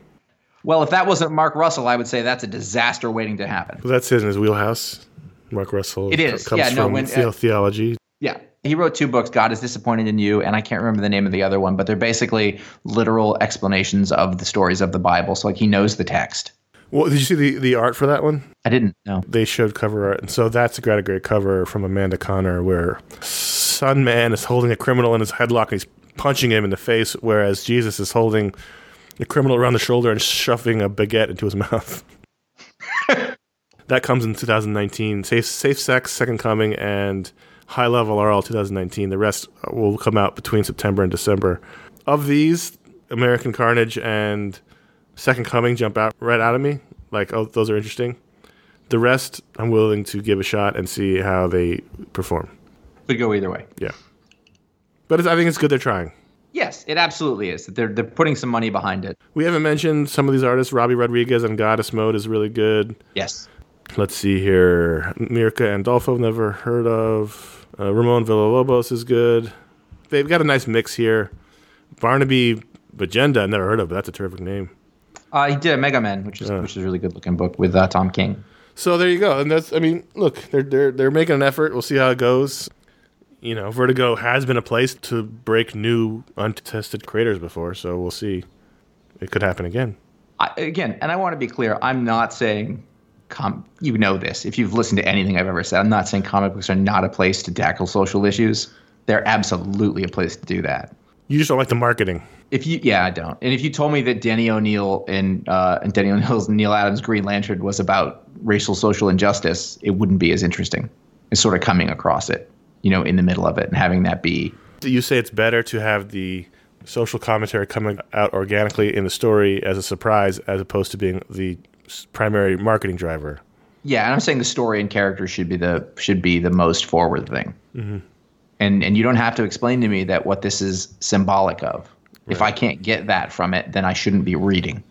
Well, if that wasn't Mark Russell, I would say that's a disaster waiting to happen. Well, that's in his wheelhouse. Mark Russell. It is. Comes Yeah, no, from when, uh, theology. Yeah. He wrote two books, God is Disappointed in You, and I can't remember the name of the other one, but they're basically literal explanations of the stories of the Bible. So, like, he knows the text. Well, did you see the, the art for that one? I didn't know. They showed cover art, and so that's a great, a great cover from Amanda Conner, where Sun Man is holding a criminal in his headlock and he's punching him in the face, whereas Jesus is holding the criminal around the shoulder and shoving a baguette into his mouth. that comes in 2019. Safe, Safe Sex, Second Coming, and High Level are all 2019. The rest uh, will come out between September and December. Of these, American Carnage and Second Coming jump out right out of me. Like, oh, those are interesting. The rest, I'm willing to give a shot and see how they perform. Could go either way. Yeah, but it's, I think it's good they're trying. Yes, it absolutely is. They're, they're putting some money behind it. We haven't mentioned some of these artists. Robbi Rodriguez and Goddess Mode is really good. Yes. Let's see here. Mirka Andolfo, never heard of. Uh, Ramon Villalobos is good. They've got a nice mix here. Barnaby Bagenda, never heard of, but that's a terrific name. Uh, he did Omega Men, which is which is a really good looking book with uh, Tom King. So there you go. And that's, I mean, look, they're they're they're making an effort. We'll see how it goes. You know, Vertigo has been a place to break new, untested creators before, so we'll see. It could happen again. I, again, and I want to be clear. I'm not saying, com- you know this. If you've listened to anything I've ever said, I'm not saying comic books are not a place to tackle social issues. They're absolutely a place to do that. You just don't like the marketing. If you, yeah, I don't. And if you told me that Denny O'Neil and uh, and Denny O'Neil's Neal Adams Green Lantern was about racial social injustice, it wouldn't be as interesting. It's sort of coming across it, you know, in the middle of it and having that be. You say it's better to have the social commentary coming out organically in the story as a surprise, as opposed to being the primary marketing driver. Yeah, and I'm saying the story and character should be the should be the most forward thing. Mm-hmm. And and you don't have to explain to me that what this is symbolic of. If I can't get that from it, then I shouldn't be reading.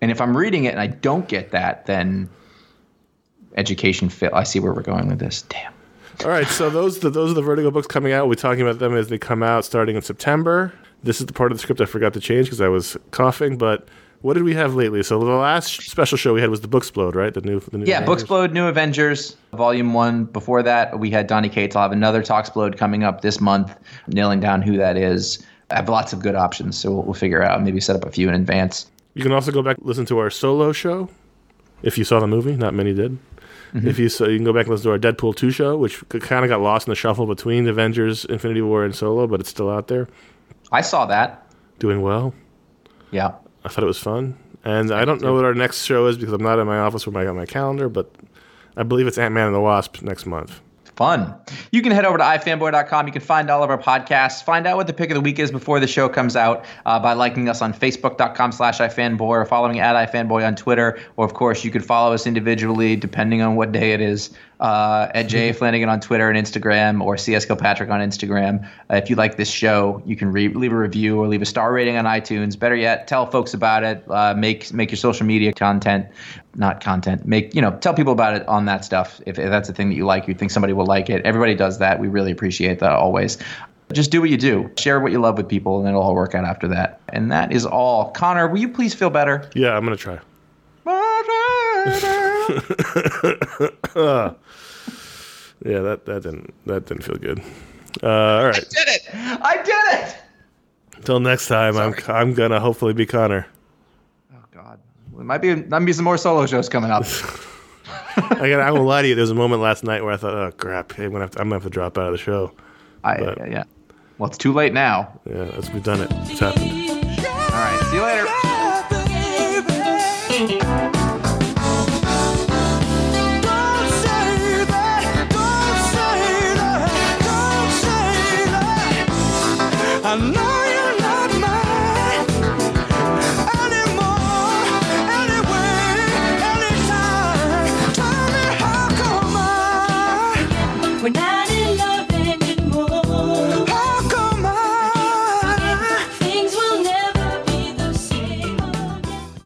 And if I'm reading it and I don't get that, then education fail. I see where we're going with this. Damn. All right, so those the, those are the Vertigo books coming out. We're talking about them as they come out, starting in September. This is the part of the script I forgot to change because I was coughing. But what did we have lately? So the last special show we had was the Booksplode, right? The new, the new Yeah, Avengers? Booksplode, New Avengers, Volume One. Before that, we had Donny Cates. I'll have another Talksplode coming up this month, nailing down who that is. I have lots of good options, so we'll, we'll figure out. Maybe set up a few in advance. You can also go back listen to our solo show if you saw the movie. Not many did. Mm-hmm. If you so you can go back and listen to our Deadpool two show, which kind of got lost in the shuffle between Avengers, Infinity War, and Solo, but it's still out there, I saw that. doing well. Yeah. I thought it was fun. And I don't know what our next show is because I'm not in my office where I got my calendar, but I believe it's Ant Man and the Wasp next month. Fun. You can head over to ifanboy.com. You can find all of our podcasts. Find out what the pick of the week is before the show comes out uh, by liking us on facebook.com slash ifanboy or following at ifanboy on Twitter. Or, of course, you could follow us individually depending on what day it is uh, at Jay Flanagan on Twitter and Instagram or CS Kilpatrick on Instagram. Uh, if you like this show, you can re- leave a review or leave a star rating on iTunes. Better yet, tell folks about it. Uh, make make your social media content, not content. Make you know, tell people about it on that stuff. If, if that's a thing that you like, you think somebody will like it. Everybody does that. We really appreciate that always. Just do what you do. Share what you love with people, and it'll all work out after that. And that is all. Conor, will you please feel better? Yeah, I'm going to try. Yeah, that, that didn't that didn't feel good. Uh, all right. I did it! I did it! Until next time, I'm I'm gonna hopefully be Conor. Oh God, there might be might be some more solo shows coming up. I got I won't lie to you. There was a moment last night where I thought, oh crap, I'm gonna have to, I'm gonna have to drop out of the show. I, But- yeah, yeah. Well, it's too late now. Yeah, that's, we've done it. It's happened. All right. See you later.